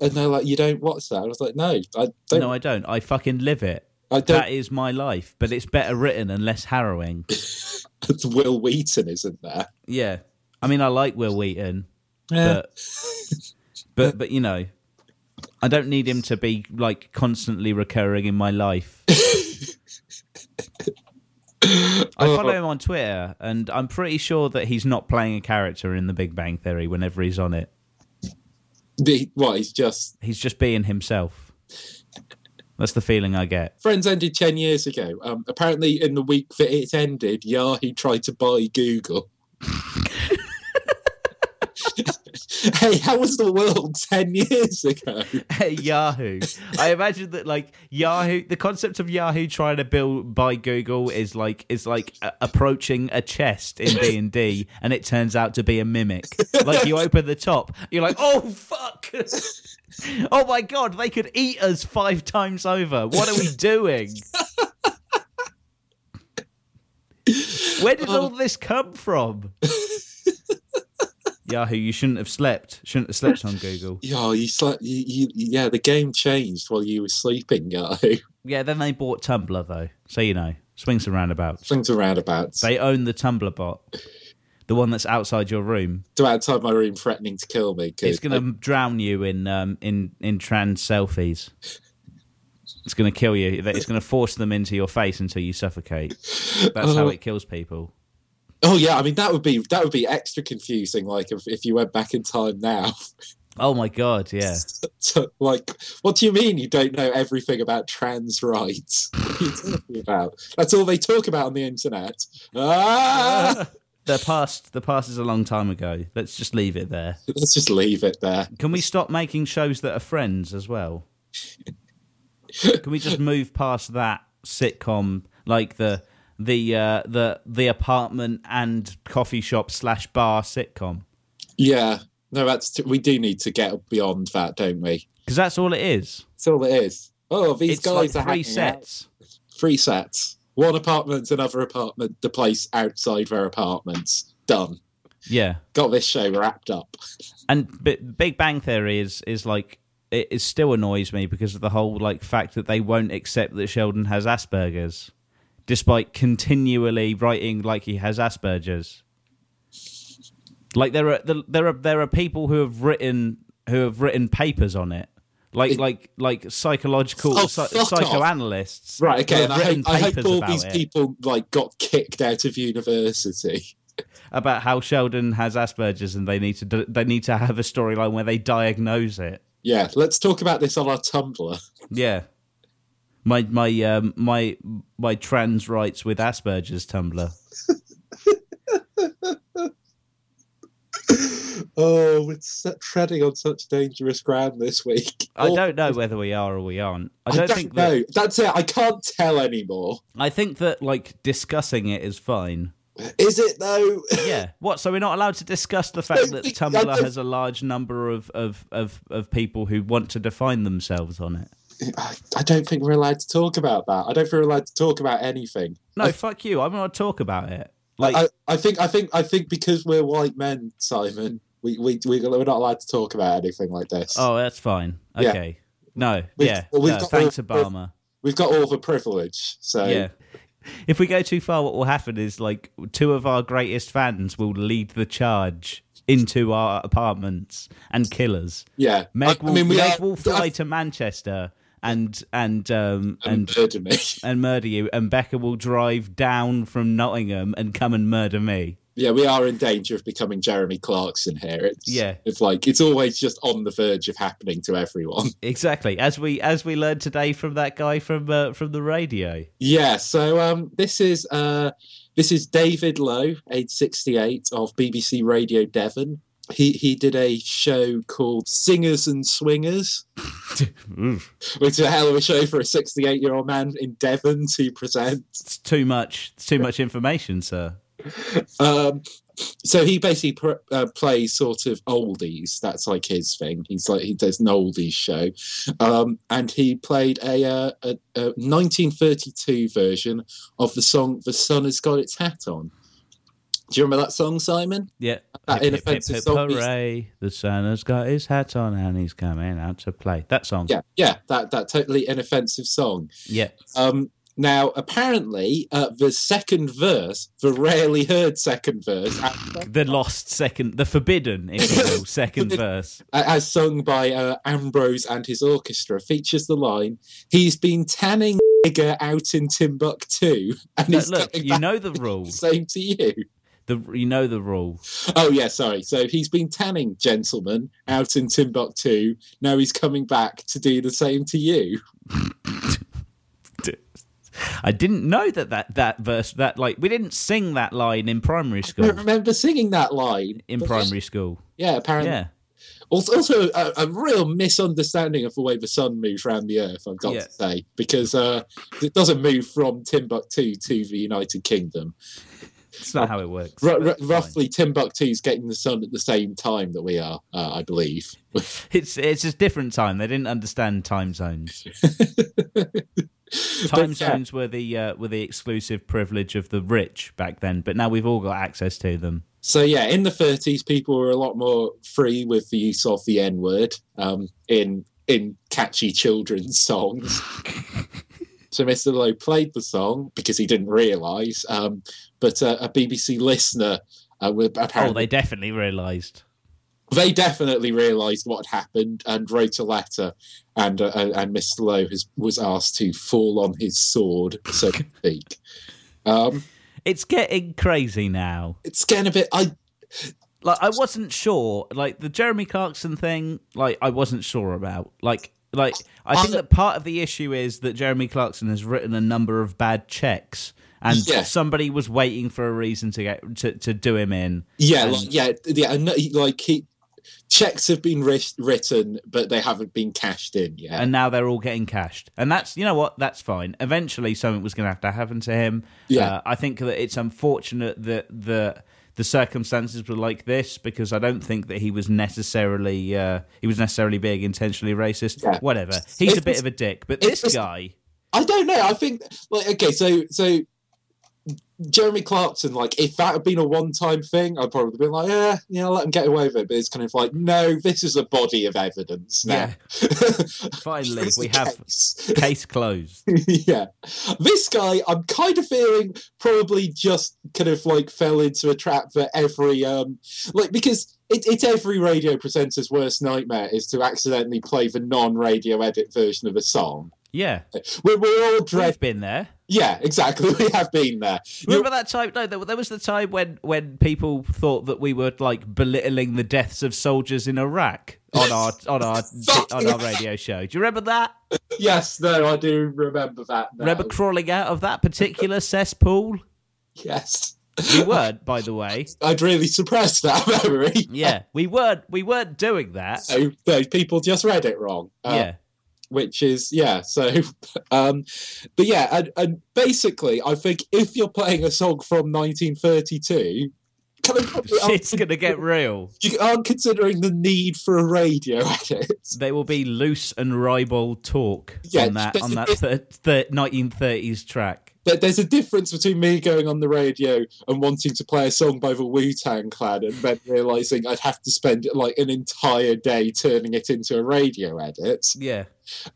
and they're like, you don't watch that. I was like, no, I don't. No, I don't. I fucking live it. I don't. That is my life, but it's better written and less harrowing. Wil Wheaton, isn't there? Yeah, I mean, I like Wil Wheaton, Yeah. but but but you know, I don't need him to be like constantly recurring in my life. I oh. follow him on Twitter, and I'm pretty sure that he's not playing a character in The Big Bang Theory whenever he's on it. The, what? He's just He's just being himself. That's the feeling I get. Friends ended 10 years ago. Um, apparently, in the week that it ended, Yahoo tried to buy Google. hey, how was the world 10 years ago? Hey, Yahoo. I imagine that like Yahoo, the concept of Yahoo trying to build by Google is like is like a- approaching a chest in D and D, and it turns out to be a mimic. Like you open the top, you're like, oh fuck. Oh my god, they could eat us five times over. What are we doing? Where did oh. all this come from? Yahoo, you shouldn't have slept. Shouldn't have slept on Google. Yeah, you slept. You, you, yeah, the game changed while you were sleeping, Yahoo. Yeah, then they bought Tumblr though, so you know, swings and roundabouts. Swings and roundabouts. They own the Tumblr bot, the one that's outside your room. To outside my room, threatening to kill me. It's going to drown you in um, in in trans selfies. It's going to kill you. It's going to force them into your face until you suffocate. That's how Oh. it kills people. Oh yeah, I mean that would be that would be extra confusing. Like if, if you went back in time now, Oh my god, yeah. Like, what do you mean you don't know everything about trans rights? What are you talking about? That's all they talk about on the internet. Ah! the past the past is a long time ago. Let's just leave it there. Let's just leave it there. Can we stop making shows that are friends as well? Can we just move past that sitcom like the the uh, the the apartment and coffee shop slash bar sitcom? Yeah, no, that's t- we do need to get beyond that, don't we? Because that's all it is. That's all it is. Oh, these it's guys like are three hanging out. sets. Three sets. One apartment, another apartment, the place outside their apartments. Done. Yeah, Got this show wrapped up. and B- Big Bang Theory is is like it, it still annoys me because of the whole like fact that they won't accept that Sheldon has Asperger's, despite continually writing like he has Asperger's. Like there are there are there are people who have written who have written papers on it, like It- like like psychological Oh, psy- fuck off. psychoanalysts, Right, okay, and I hope, I hope all these it. people like got kicked out of university. about how Sheldon has Asperger's and they need to they need to have a storyline where they diagnose it. Yeah, let's talk about this on our Tumblr. Yeah. My my um my my trans rights with Asperger's Tumblr. Oh, we're treading on such dangerous ground this week. I Oh, don't know whether we are or we aren't. I I don't, don't, think know. that That's it. I can't tell anymore. I think that like discussing it is fine. Is it though? Yeah. What? So we're not allowed to discuss the fact that Tumblr has a large number of, of, of, of people who want to define themselves on it. I, I don't think we're allowed to talk about that. I don't think we're allowed to talk about anything. No, I- fuck you. I'm not talk about it. Like I, I think I think I think because we're white men, Simon, we we we- we're not allowed to talk about anything like this. Oh, that's fine. Yeah. Okay. No. We've- yeah. well, we've no, got thanks, all- Obama. We've got all the privilege, so Yeah. If we go too far, what will happen is like two of our greatest fans will lead the charge into our apartments and kill us. yeah. Meg I, will, I mean, Meg are, will fly to Manchester and and um and and murder me. and murder you, and Becca will drive down from Nottingham and come and murder me. Yeah, we are in danger of becoming Jeremy Clarkson here. It's, Yeah. it's like it's always just on the verge of happening to everyone. Exactly, as we as we learned today from that guy from uh, from the radio. Yeah, so um, this is uh, this is David Lowe, age sixty eight of BBC Radio Devon. He he did a show called Singers and Swingers, which is a hell of a show for a sixty eight year old man in Devon to present. It's too much. It's too much information, sir. Um, so he basically pr- uh, plays sort of oldies. That's like his thing. He's like he does an oldies show, um, and he played a, uh, a, a 1932 version of the song "The Sun Has Got Its Hat On." Do you remember that song, Simon? Yeah. That Hip, hip, hip, inoffensive hip, song. hooray! The sun has got his hat on and he's coming out to play. That song. Yeah, yeah, that that totally inoffensive song. Yeah. Um, now, apparently, uh, the second verse, the rarely heard second verse, The lost second, the forbidden, if you will, second verse. uh, as sung by uh, Ambrose and his orchestra, features the line, "He's been tanning nigger out in Timbuktu, and Look, he's look, you know the the rule. same to you." The you know the rule. Oh yeah, sorry. So he's been tanning, gentlemen, out in Timbuktu. Now he's coming back to do the same to you. I didn't know that that that verse that like we didn't sing that line in primary I school. don't remember singing that line In primary school, Yeah, apparently. yeah. Also, also a, a real misunderstanding of the way the sun moves around the earth. I've got Yeah. to say because uh, it doesn't move from Timbuktu to the United Kingdom. It's not how it works. R- but r- roughly, Timbuktu's getting the sun at the same time that we are, uh, I believe. It's it's a different time. They didn't understand time zones. But, Time yeah. zones were the uh, were the exclusive privilege of the rich back then, but now we've all got access to them. So yeah, in the 30s, people were a lot more free with the use of the N word um, in in catchy children's songs. so Mr. Lowe played the song because he didn't realise, um, but uh, a BBC listener uh, were Oh, apparently they definitely realised. they definitely realised what had happened and wrote a letter, and uh, and Mr. Lowe has, was asked to fall on his sword, so to speak. Um, It's getting crazy now. it's getting a bit. I Like I wasn't sure. Like the Jeremy Clarkson thing, like I wasn't sure about. Like like I think that part of the issue is that Jeremy Clarkson has written a number of bad checks. And Yeah. somebody was waiting for a reason to get to, to do him in. Yeah, And- like, yeah, yeah. and, Like he, checks have been writ- written, but they haven't been cashed in yet. and now they're all getting cashed. And that's you know what, that's fine. Eventually, something was going to have to happen to him. Yeah. uh, I think that it's unfortunate that the the circumstances were like this because I don't think that he was necessarily uh, he was necessarily being intentionally racist. Yeah. Whatever, he's a bit of a dick, but this guy, I don't know. I think like okay, so so Jeremy Clarkson, like if that had been a one-time thing, I'd probably been like, yeah, you know, let him get away with it. But it's kind of like, no, this is a body of evidence now. Finally, we have- case. case closed. yeah. This guy, I'm kind of feeling probably just kind of like fell into a trap for every, um, like, because it, it's every radio presenter's worst nightmare is to accidentally play the non radio edit version of a song. Yeah, We're, we're all dread. we've been there. Yeah, exactly. We have been there. Remember that time? No, there, there was the time when when people thought that we were like belittling the deaths of soldiers in Iraq on our on our on our radio show. Do you remember that? yes, no, I do remember that. Now. Remember crawling out of that particular cesspool? Yes. We weren't, by the way. I'd really suppressed that memory. Yeah, we weren't. We weren't doing that. So, so people just read it wrong. Uh, Yeah, which is yeah so um but yeah and, and basically i think if you're playing a song from 1932 kind of probably shit's gonna get real. you aren't considering the need for a radio edit There will be loose and ribald talk Yeah, on that on that thir- thir- 1930s track. There- there's a difference between me going on the radio and wanting to play a song by the wu-tang clan and then realizing i'd have to spend like an entire day turning it into a radio edit. Yeah,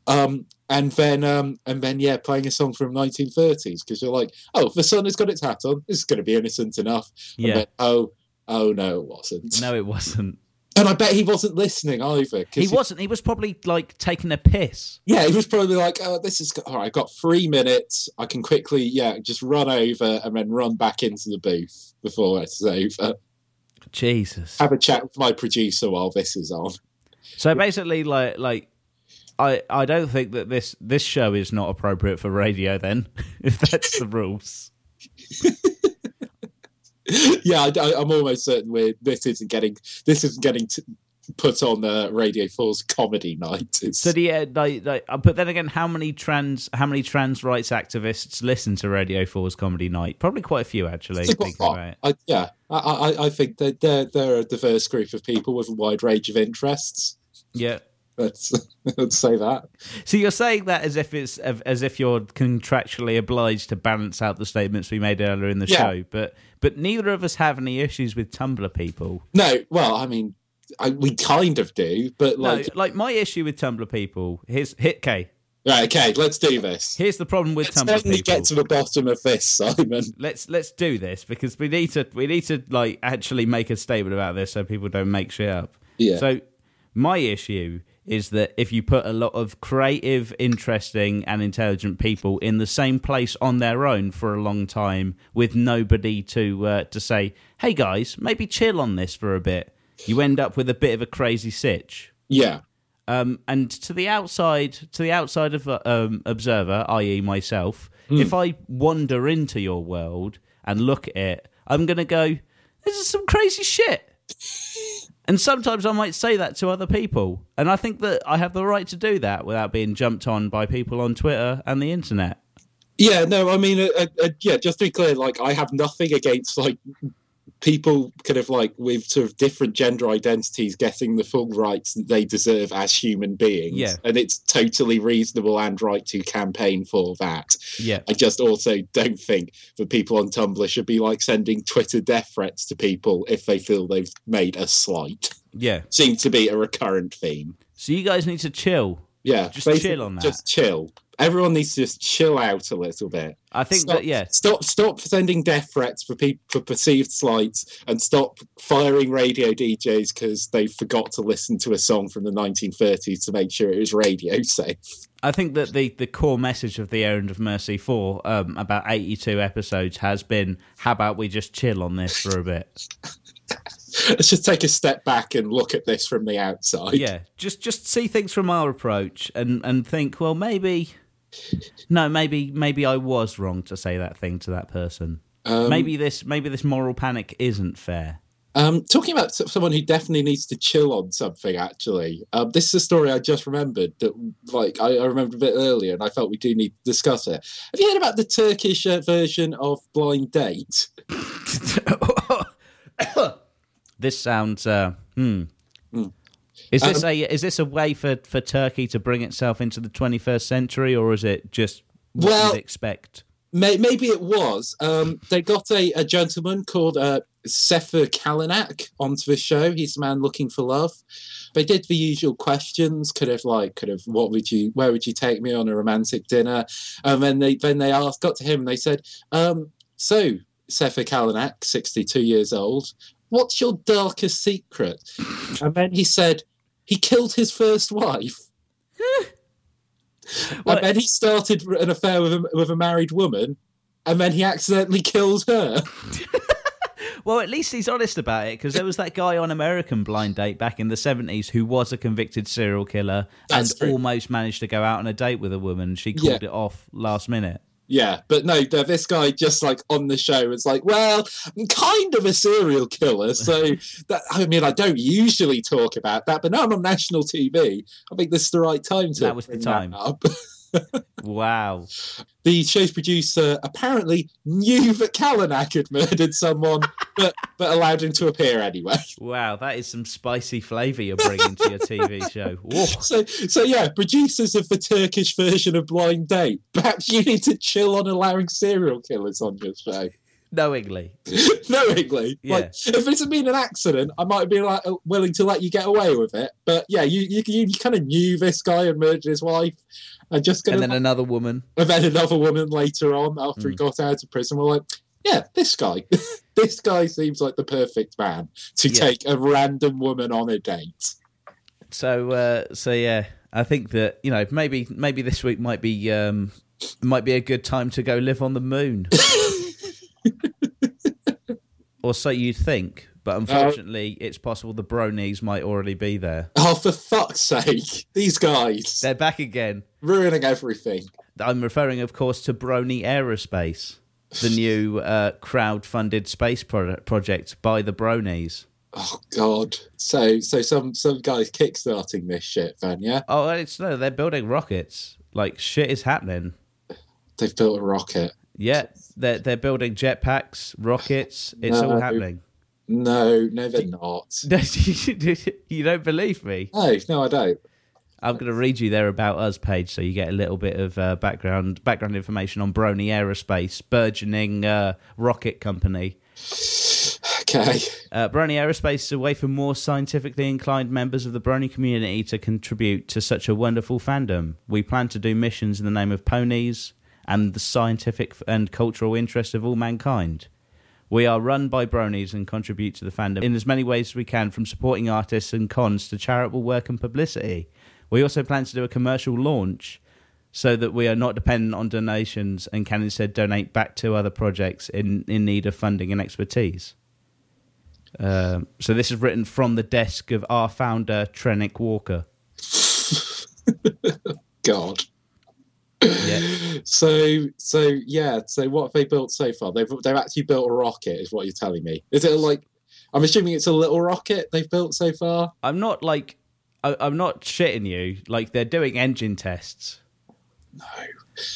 um and then um and then yeah playing a song from 1930s because you're like oh the sun has got its hat on. This is going to be innocent enough. And yeah. then, oh oh no it wasn't. No, it wasn't. And I bet he wasn't listening either. 'cause He wasn't. He was probably like taking a piss. Yeah, he was probably like, "Oh, this is all right. I've got three minutes. I can quickly, yeah, just run over and then run back into the booth before it's over. Jesus. Have a chat with my producer while this is on." So basically, like, like, I, I don't think that this this show is not appropriate for radio. Then, if that's the rules. yeah, I, am almost certain we're, this isn't getting this isn't getting t- put on uh, Radio 4's comedy night. It's, So the uh, uh, but then again, how many trans how many trans rights activists listen to Radio 4's comedy night? Probably quite a few, actually. it's a thinking lot. about it. I, yeah, I, I, I think that they're, they're a diverse group of people with a wide range of interests. Yeah. Let's, let's say that. So you're saying that as if it's as if you're contractually obliged to balance out the statements we made earlier in the Yeah. show, but but neither of us have any issues with Tumblr people. No, well, I mean, I, we kind of do, but like, no, like my issue with Tumblr people. Here's hit K. right, okay, let's do this. Here's the problem with Let's Tumblr people. get to the bottom of this, Simon. let's let's do this because we need to we need to like actually make a statement about this so people don't make shit up. Yeah. So my issue is that if you put a lot of creative, interesting, and intelligent people in the same place on their own for a long time with nobody to uh, to say, "Hey guys, maybe chill on this for a bit," you end up with a bit of a crazy sitch. Yeah, Um, and to the outside, to the outside of um, observer, i.e., myself, if I wander into your world and look at it, I'm gonna go, "This is some crazy shit." And sometimes I might say that to other people, and I think that I have the right to do that without being jumped on by people on Twitter and the internet. yeah. No, I mean, uh, uh, uh, yeah. Just to be clear, like, I have nothing against like people kind of like with sort of different gender identities getting the full rights that they deserve as human beings. Yeah. and it's totally reasonable and right to campaign for that. Yeah, I just also don't think that people on Tumblr should be like sending Twitter death threats to people if they feel they've made a slight. yeah. Seems to be a recurrent theme. So you guys need to chill. Yeah, Just chill on that. Just chill. Everyone needs to just chill out a little bit. I think stop, that yeah, Stop. Stop sending death threats for people for perceived slights, and stop firing radio DJs because they forgot to listen to a song from the 1930s to make sure it was radio safe. I think that the, the core message of the Errand of Mercy for um, about 82 episodes has been how about we just chill on this for a bit? Let's just take a step back and look at this from the outside. yeah, just just see things from our approach and, and think, well, maybe. No, maybe maybe I was wrong to say that thing to that person. Um, maybe this maybe this moral panic isn't fair. Um, talking about someone who definitely needs to chill on something, actually, um, this is a story I just remembered that, like, I, I remembered a bit earlier, and I felt we do need to discuss it. Have you heard about the Turkish uh, version of Blind Date? this sounds. Uh, hmm. Is this Um, a is this a way for, for Turkey to bring itself into the 21st century, or is it just what Well- you'd expect? May, maybe it was. Um, they got a, a gentleman called uh, Sefer Kalinak onto the show. He's the man looking for love. They did the usual questions, kind of like, kind of, what would you, where would you take me on a romantic dinner? And then they, then they asked, got to him, and they said, um, so Sefer Kalinak, sixty-two years old, what's your darkest secret? and then he said, he killed his first wife. What? And then he started an affair with a, with a married woman, and then he accidentally killed her. Well, at least he's honest about it because there was that guy on American Blind Date back in the 70s who was a convicted serial killer That's and true. almost managed to go out on a date with a woman. She called it off last minute. Yeah, but no, this guy just like on the show was like, well, I'm kind of a serial killer, so that I mean, I don't usually talk about that, but now I'm on national TV. I think this is the right time to. That was the time. up. Wow. the show's producer apparently knew that Kalinak had murdered someone, but but allowed him to appear anyway. Wow. That is some spicy flavour you're bringing to your TV show. Whoa. So, so yeah, producers of the Turkish version of Blind Date, perhaps you need to chill on allowing serial killers on your show. Knowingly. Knowingly, Yeah. like if it's been an accident, I might be like willing to let you get away with it. But yeah, you you, you kind of knew this guy and murdered his wife, and just And gonna then another woman. and then another woman later on after he Mm. got out of prison. We're like, yeah, this guy, this guy seems like the perfect man to Yeah. take a random woman on a date. So uh, so yeah, I think that you know maybe maybe this week might be um, might be a good time to go live on the moon, or so you'd think. But unfortunately, it's possible the bronies might already be there. Oh, for fuck's sake, these guys They're back again. ruining everything. I'm referring, of course, to Brony Aerospace, the new uh, crowd-funded space pro- project by the Bronies. Oh God! So, so some some guys kickstarting this shit, then yeah, Oh, it's no, they're building rockets. Like shit is happening. they've built a rocket. Yeah, they're they're building jetpacks, rockets. It's all happening. No, no, they're not. you don't believe me? No, no, I don't. I'm going to read you their about us page so you get a little bit of uh, background background information on Brony Aerospace, burgeoning uh, rocket company. Okay. Uh, Brony Aerospace is a way for more scientifically inclined members of the Brony community to contribute to such a wonderful fandom. We plan to do missions in the name of ponies and the scientific and cultural interest of all mankind. We are run by bronies and contribute to the fandom in as many ways as we can, from supporting artists and cons to charitable work and publicity. We also plan to do a commercial launch so that we are not dependent on donations and can instead donate back to other projects in, in need of funding and expertise. Um, so this is written from the desk of our founder, Trenick Walker. God. Yeah. So, so yeah. So, what have they built so far? They've they've actually built a rocket, is what you're telling me. Is it like? I'm assuming it's a little rocket they've built so far. I'm not like I, I'm not shitting you. Like they're doing engine tests. No.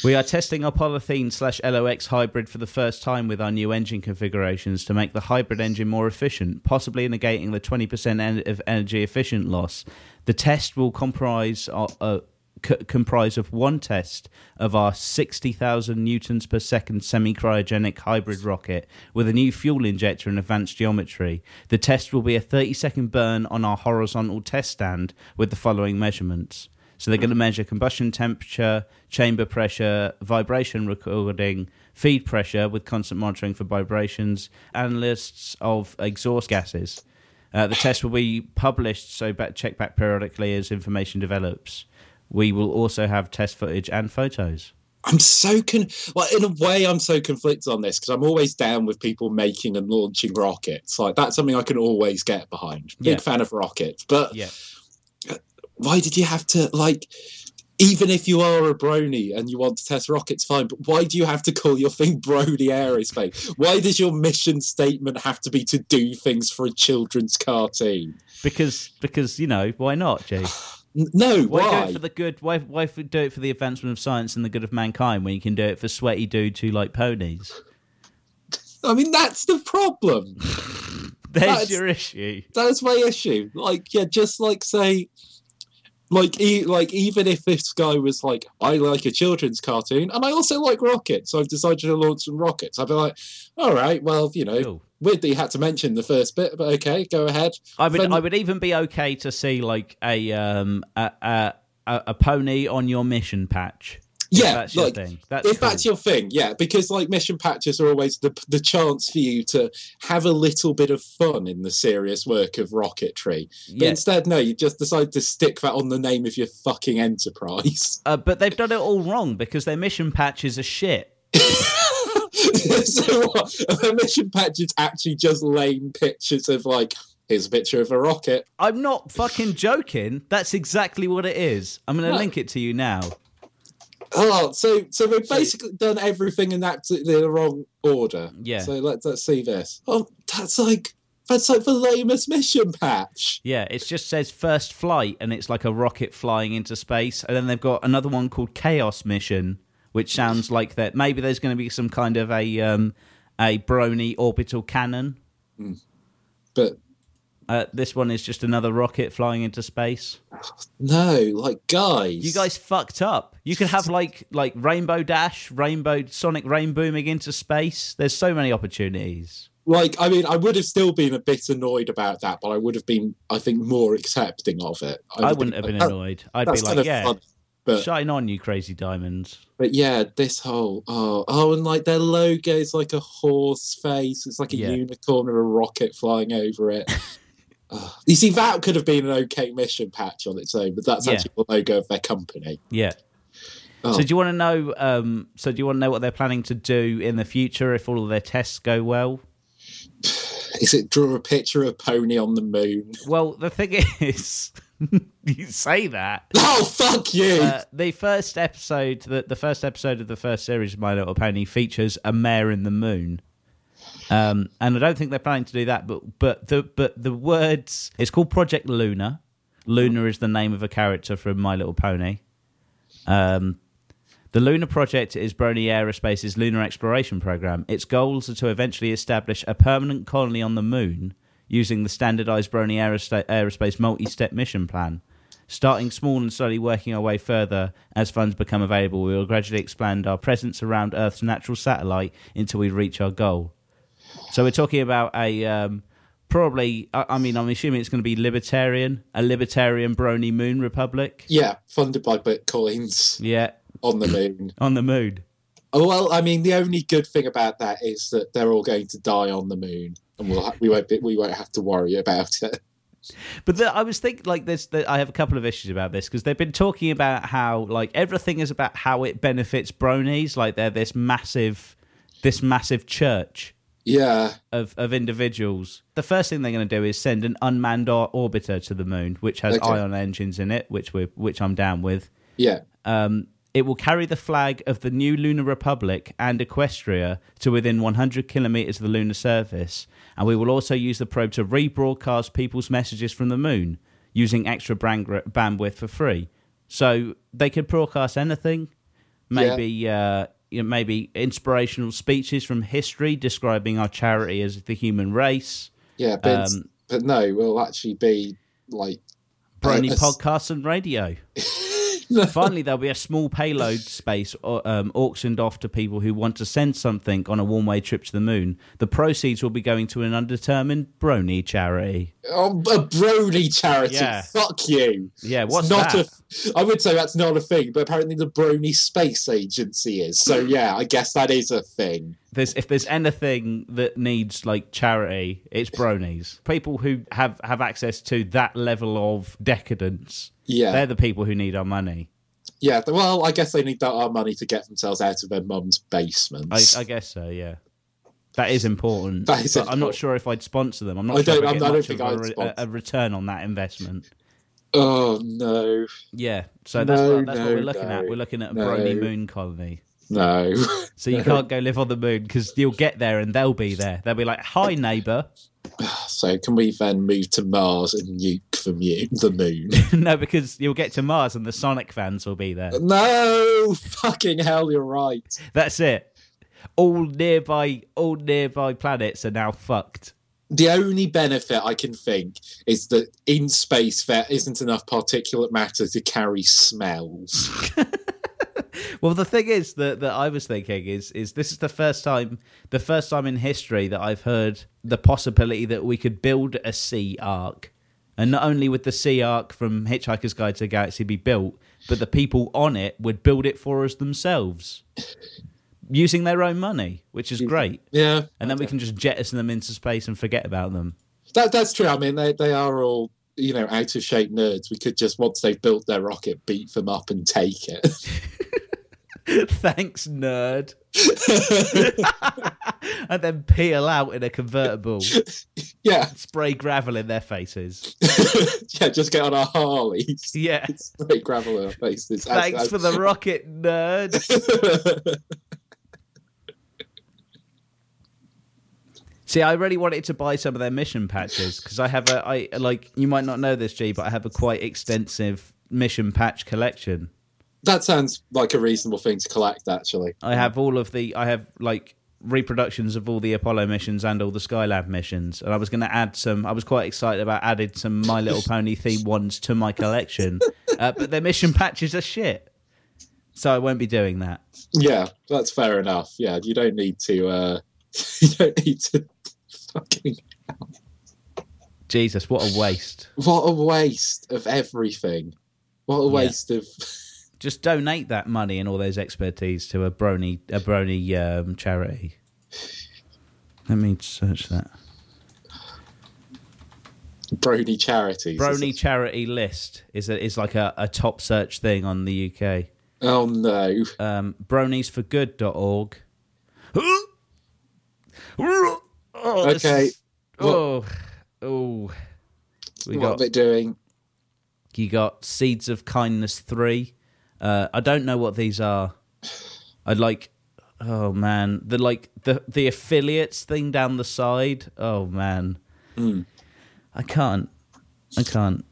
We are testing our polythene slash LOX hybrid for the first time with our new engine configurations to make the hybrid engine more efficient, possibly negating the 20% en- of energy efficient loss. The test will comprise uh, uh, c- comprise of one test of our 60,000 newtons per second semi-cryogenic hybrid rocket with a new fuel injector and advanced geometry. The test will be a 30 second burn on our horizontal test stand with the following measurements. So they're going to measure combustion temperature, chamber pressure, vibration recording, feed pressure with constant monitoring for vibrations, and lists of exhaust gases. Uh, the test will be published, so back, check back periodically as information develops. We will also have test footage and photos. I'm so con. Well, in a way, I'm so conflicted on this because I'm always down with people making and launching rockets. Like that's something I can always get behind. Big Yeah. fan of rockets, but Yeah. why did you have to like? Even if you are a brony and you want to test rockets, fine. But why do you have to call your thing Brony Aerospace? Why does your mission statement have to be to do things for a children's cartoon? Because, because you know, why not, Jay? No, Why, why? do it for the good? Why, why do it for the advancement of science and the good of mankind when you can do it for sweaty dudes who like ponies? I mean, that's the problem. There's That's- your issue. that's my issue. Like, yeah, just like say, like, e- like even if this guy was like, I like a children's cartoon, and I also like rockets, so I've decided to launch some rockets. I'd be like, all right, well, you know, Cool. Weird that you had to mention the first bit, but okay, go ahead. I would Then- I would even be okay to see like a um a a, a, pony on your mission patch. Yeah, that's your like, thing. That's if cool. that's your thing, yeah, because like mission patches are always the the chance for you to have a little bit of fun in the serious work of rocketry. But yeah. instead, no, you just decide to stick that on the name of your fucking enterprise. Uh, but they've done it all wrong because their mission patches are shit. so what? Mission patch is actually just lame pictures of like, here's a picture of a rocket. I'm not fucking joking. That's exactly what it is. I'm going to link it to you now. Oh, so so we've basically done everything in absolutely the wrong order. Yeah. So let's let's see this. Oh, that's like that's like the lamest mission patch. Yeah, it just says first flight and it's like a rocket flying into space. And then they've got another one called Chaos Mission, which sounds like that maybe there's going to be some kind of a um, a brony orbital cannon. But Uh, this one is just another rocket flying into space. no, like guys. You guys fucked up. You could have like like Rainbow Dash, Rainbow Sonic Rain booming into space. There's so many opportunities. like I mean, I would have still been a bit annoyed about that, but I would have been, I think, more accepting of it. I would wouldn't have been annoyed. I'd "Oh, be like, yeah, fun. But Shine on, you crazy diamonds. but yeah, this whole oh oh, and like their logo is like a horse face. It's like a Yeah. unicorn with a rocket flying over it. Oh, you see, that could have been an okay mission patch on its own, but that's Yeah. actually the logo of their company. Yeah. Oh. So do you want to know? Um, so do you want to know what they're planning to do in the future if all of their tests go well? Is it draw a picture of a pony on the moon? Well, the thing is, you say that. Oh fuck you! Uh, the first episode, the, the first episode of the first series of My Little Pony features a mare in the moon. Um, and I don't think they're planning to do that, but but the but the words it's called Project Luna. Luna is the name of a character from My Little Pony. Um, the Luna Project is Brony Aerospace's lunar exploration program. Its goals are to eventually establish a permanent colony on the moon using the standardized Brony Aerosta- Aerospace multi-step mission plan. Starting small and slowly working our way further as funds become available, we will gradually expand our presence around Earth's natural satellite until we reach our goal. So we're talking about a um, probably. I, I mean, I'm assuming it's going to be libertarian, a libertarian Brony Moon Republic. yeah, funded by bitcoins Yeah, on the moon. on the moon. Oh, well, I mean, the only good thing about that is that they're all going to die on the moon, and we'll we won't be, we won't have to worry about it. But the, I was thinking like this. That I have a couple of issues about this because they've been talking about how like everything is about how it benefits bronies. Like they're this massive, this massive church Yeah, of of individuals. The first thing they're going to do is send an unmanned or- orbiter to the moon, which has Okay. ion engines in it, which we which I'm down with. yeah, Um, it will carry the flag of the new Lunar Republic and Equestria to within 100 kilometers of the lunar surface, and we will also use the probe to rebroadcast people's messages from the moon using extra brand- bandwidth for free. So they could broadcast anything, maybe uh, you know, maybe inspirational speeches from history describing our charity as the human race, yeah. But Um, but no, we'll actually be like brony podcasts and radio. Finally, there'll be a small payload space um, auctioned off to people who want to send something on a one way trip to the moon. The proceeds will be going to an undetermined brony charity. Oh, a Brony charity. Yeah. Fuck you. Yeah, It's what's not that? A, I would say that's not a thing, but apparently the Brony Space Agency is. So yeah, I guess that is a thing. There's, if there's anything that needs like charity, it's bronies. People who have, have access to that level of decadence, Yeah, they're the people who need our money. yeah. Well, I guess they need that our money to get themselves out of their mum's basement. I, I guess so, yeah. That is important. That is but I'm not sure if I'd sponsor them. I'm not I sure don't- I I'm- I don't think I'd a, a return on that investment. oh no, Yeah, so that's No, what that's what we're looking at. We're looking at a no. brony moon colony. no. So you can't go live on the moon because you'll get there and they'll be there. They'll be like, "Hi, neighbor." so can we then move to Mars and nuke the, mu- the moon? no, because you'll get to Mars and the Sonic fans will be there. no, fucking hell, you're right. That's it. All nearby, all nearby planets are now fucked. The only benefit I can think is that in space there isn't enough particulate matter to carry smells. Well, the thing is that that I was thinking is is this is the first time the first time in history that I've heard the possibility that we could build a B Ark, and not only would the B Ark from Hitchhiker's Guide to the Galaxy be built, but the people on it would build it for us themselves, using their own money, which is great. Yeah, And then we can just jettison them into space and forget about them. that that's true. I mean, they they are all you know out of shape nerds. We could just once they've built their rocket, beat them up and take it. Thanks, nerd. and then peel out in a convertible, yeah, spray gravel in their faces. yeah. Just get on our Harleys. Yeah. Spray gravel in our faces. As- Thanks as- for the rocket, nerd. See, I really wanted to buy some of their mission patches because I have a, I like you might not know this, G, but I have a quite extensive mission patch collection. that sounds like a reasonable thing to collect. Actually, I have all of the, I have like reproductions of all the Apollo missions and all the Skylab missions, and I was going to add some. I was quite excited about adding some My Little Pony themed ones to my collection, uh, but their mission patches are shit, so I won't be doing that. yeah, that's fair enough. Yeah, you don't need to. uh You don't need to. Fucking Jesus, what a waste! what a waste of everything. What a Yeah. waste of. Just donate that money and all those expertise to a brony a brony um, charity. Let me search that. Brony charities. Brony charity list is a, is like a, a top search thing on the UK. Oh no. Um, broniesforgood.org. oh, Okay. is- Oh, oh. We what got are they doing? you got Seeds of Kindness three. Uh, I don't know what these are. I'd like. Oh man, the like the the affiliates thing down the side. Oh man, I can't. I can't.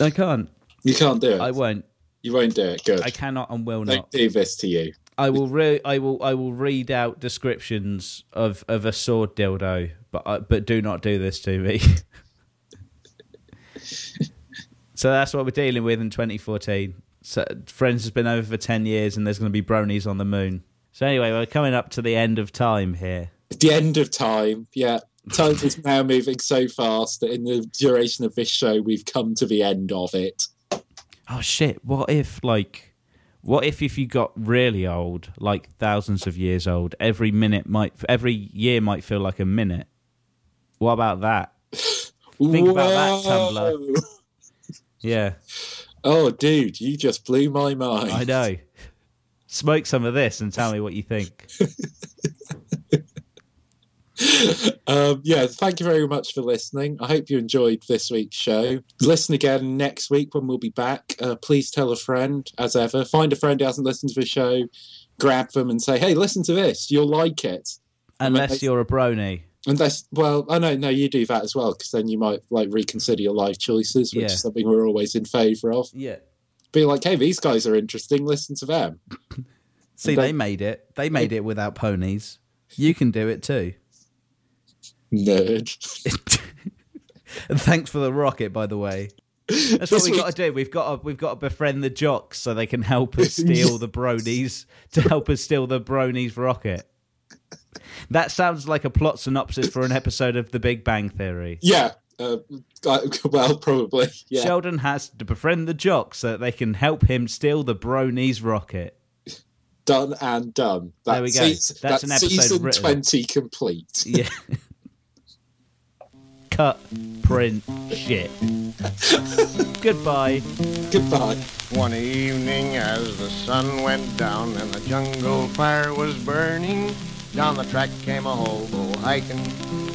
I can't. You can't do it. I won't. you won't do it. Good. I cannot and will Don't not. do this to you. I will re- I will I will read out descriptions of, of a sword dildo, but I, but do not do this to me. so that's what we're dealing with in 2014. So Friends has been over for 10 years, and there's going to be bronies on the moon. So anyway, we're coming up to the end of time here. The end of time. Yeah. Time is now moving so fast that in the duration of this show, we've come to the end of it. Oh shit! What if like, what if if you got really old, like thousands of years old, every minute might every year might feel like a minute. What about that? Think about that, Tumblr. Yeah. Oh, dude, you just blew my mind. I know. Smoke some of this and tell me what you think. um, yeah, thank you very much for listening. I hope you enjoyed this week's show. Listen again next week when we'll be back. Uh, please tell a friend, as ever. Find a friend who hasn't listened to the show, grab them and say, hey, listen to this. You'll like it. Unless you're a brony. Unless, well, I know, no, you do that as well, because then you might like reconsider your life choices, which Yeah. is something we're always in favour of. Yeah. Be like, hey, these guys are interesting. Listen to them. See, they made it. They made it without ponies. You can do it too. Nerd. and thanks for the rocket, by the way. That's what we've got to do. We've got to we've got to befriend the jocks so they can help us steal the bronies to help us steal the bronies rocket. That sounds like a plot synopsis for an episode of The Big Bang Theory. Yeah. Uh, well, probably. Yeah. Sheldon has to befriend the jocks so that they can help him steal the bronies rocket. done and done. That's There we go. seas- That's an episode season written. 20 complete. Yeah. Cut, print, shit. Goodbye. Goodbye. One evening as the sun went down and the jungle fire was burning, down the track came a hobo hiking,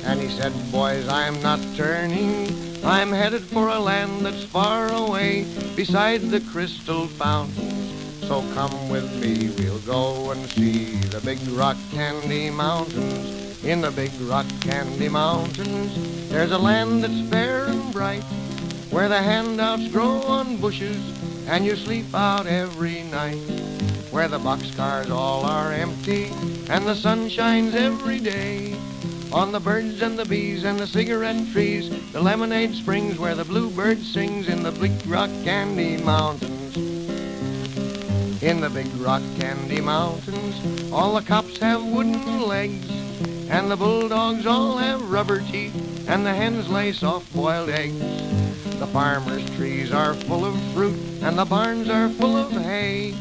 and he said, boys, I'm not turning. I'm headed for a land that's far away, beside the crystal fountains. So come with me, we'll go and see the big rock candy mountains. In the big rock candy mountains, there's a land that's fair and bright, where the handouts grow on bushes and you sleep out every night. Where the boxcars all are empty and the sun shines every day. On the birds and the bees and the cigarette trees, the lemonade springs where the bluebird sings in the big rock candy mountains. In the big rock candy mountains, all the cops have wooden legs, and the bulldogs all have rubber teeth, and the hens lay soft-boiled eggs. The farmer's trees are full of fruit, and the barns are full of hay.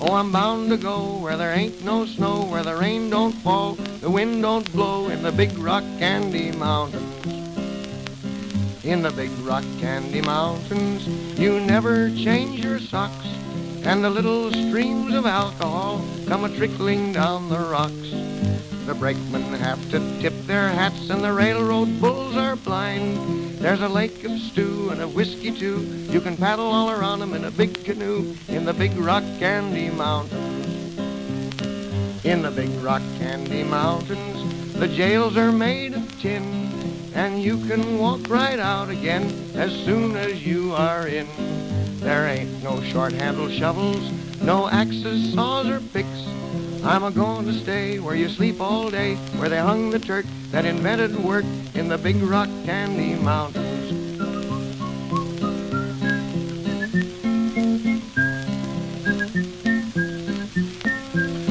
Oh, I'm bound to go where there ain't no snow, where the rain don't fall, the wind don't blow in the big rock candy mountains. In the big rock candy mountains, you never change your socks, and the little streams of alcohol come a trickling down the rocks. The brakemen have to tip their hats, and the railroad bulls are blind. There's a lake of stew and of whiskey too. You can paddle all around 'em in a big canoe in the big rock candy mountains. In the big rock candy mountains, the jails are made of tin, and you can walk right out again as soon as you are in. There ain't no short-handled shovels, no axes, saws, or picks. I'm a going to stay where you sleep all day, where they hung the Turk that invented work in the big rock candy mountains.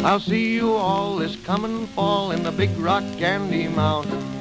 I'll see you all this coming fall in the big rock candy mountains.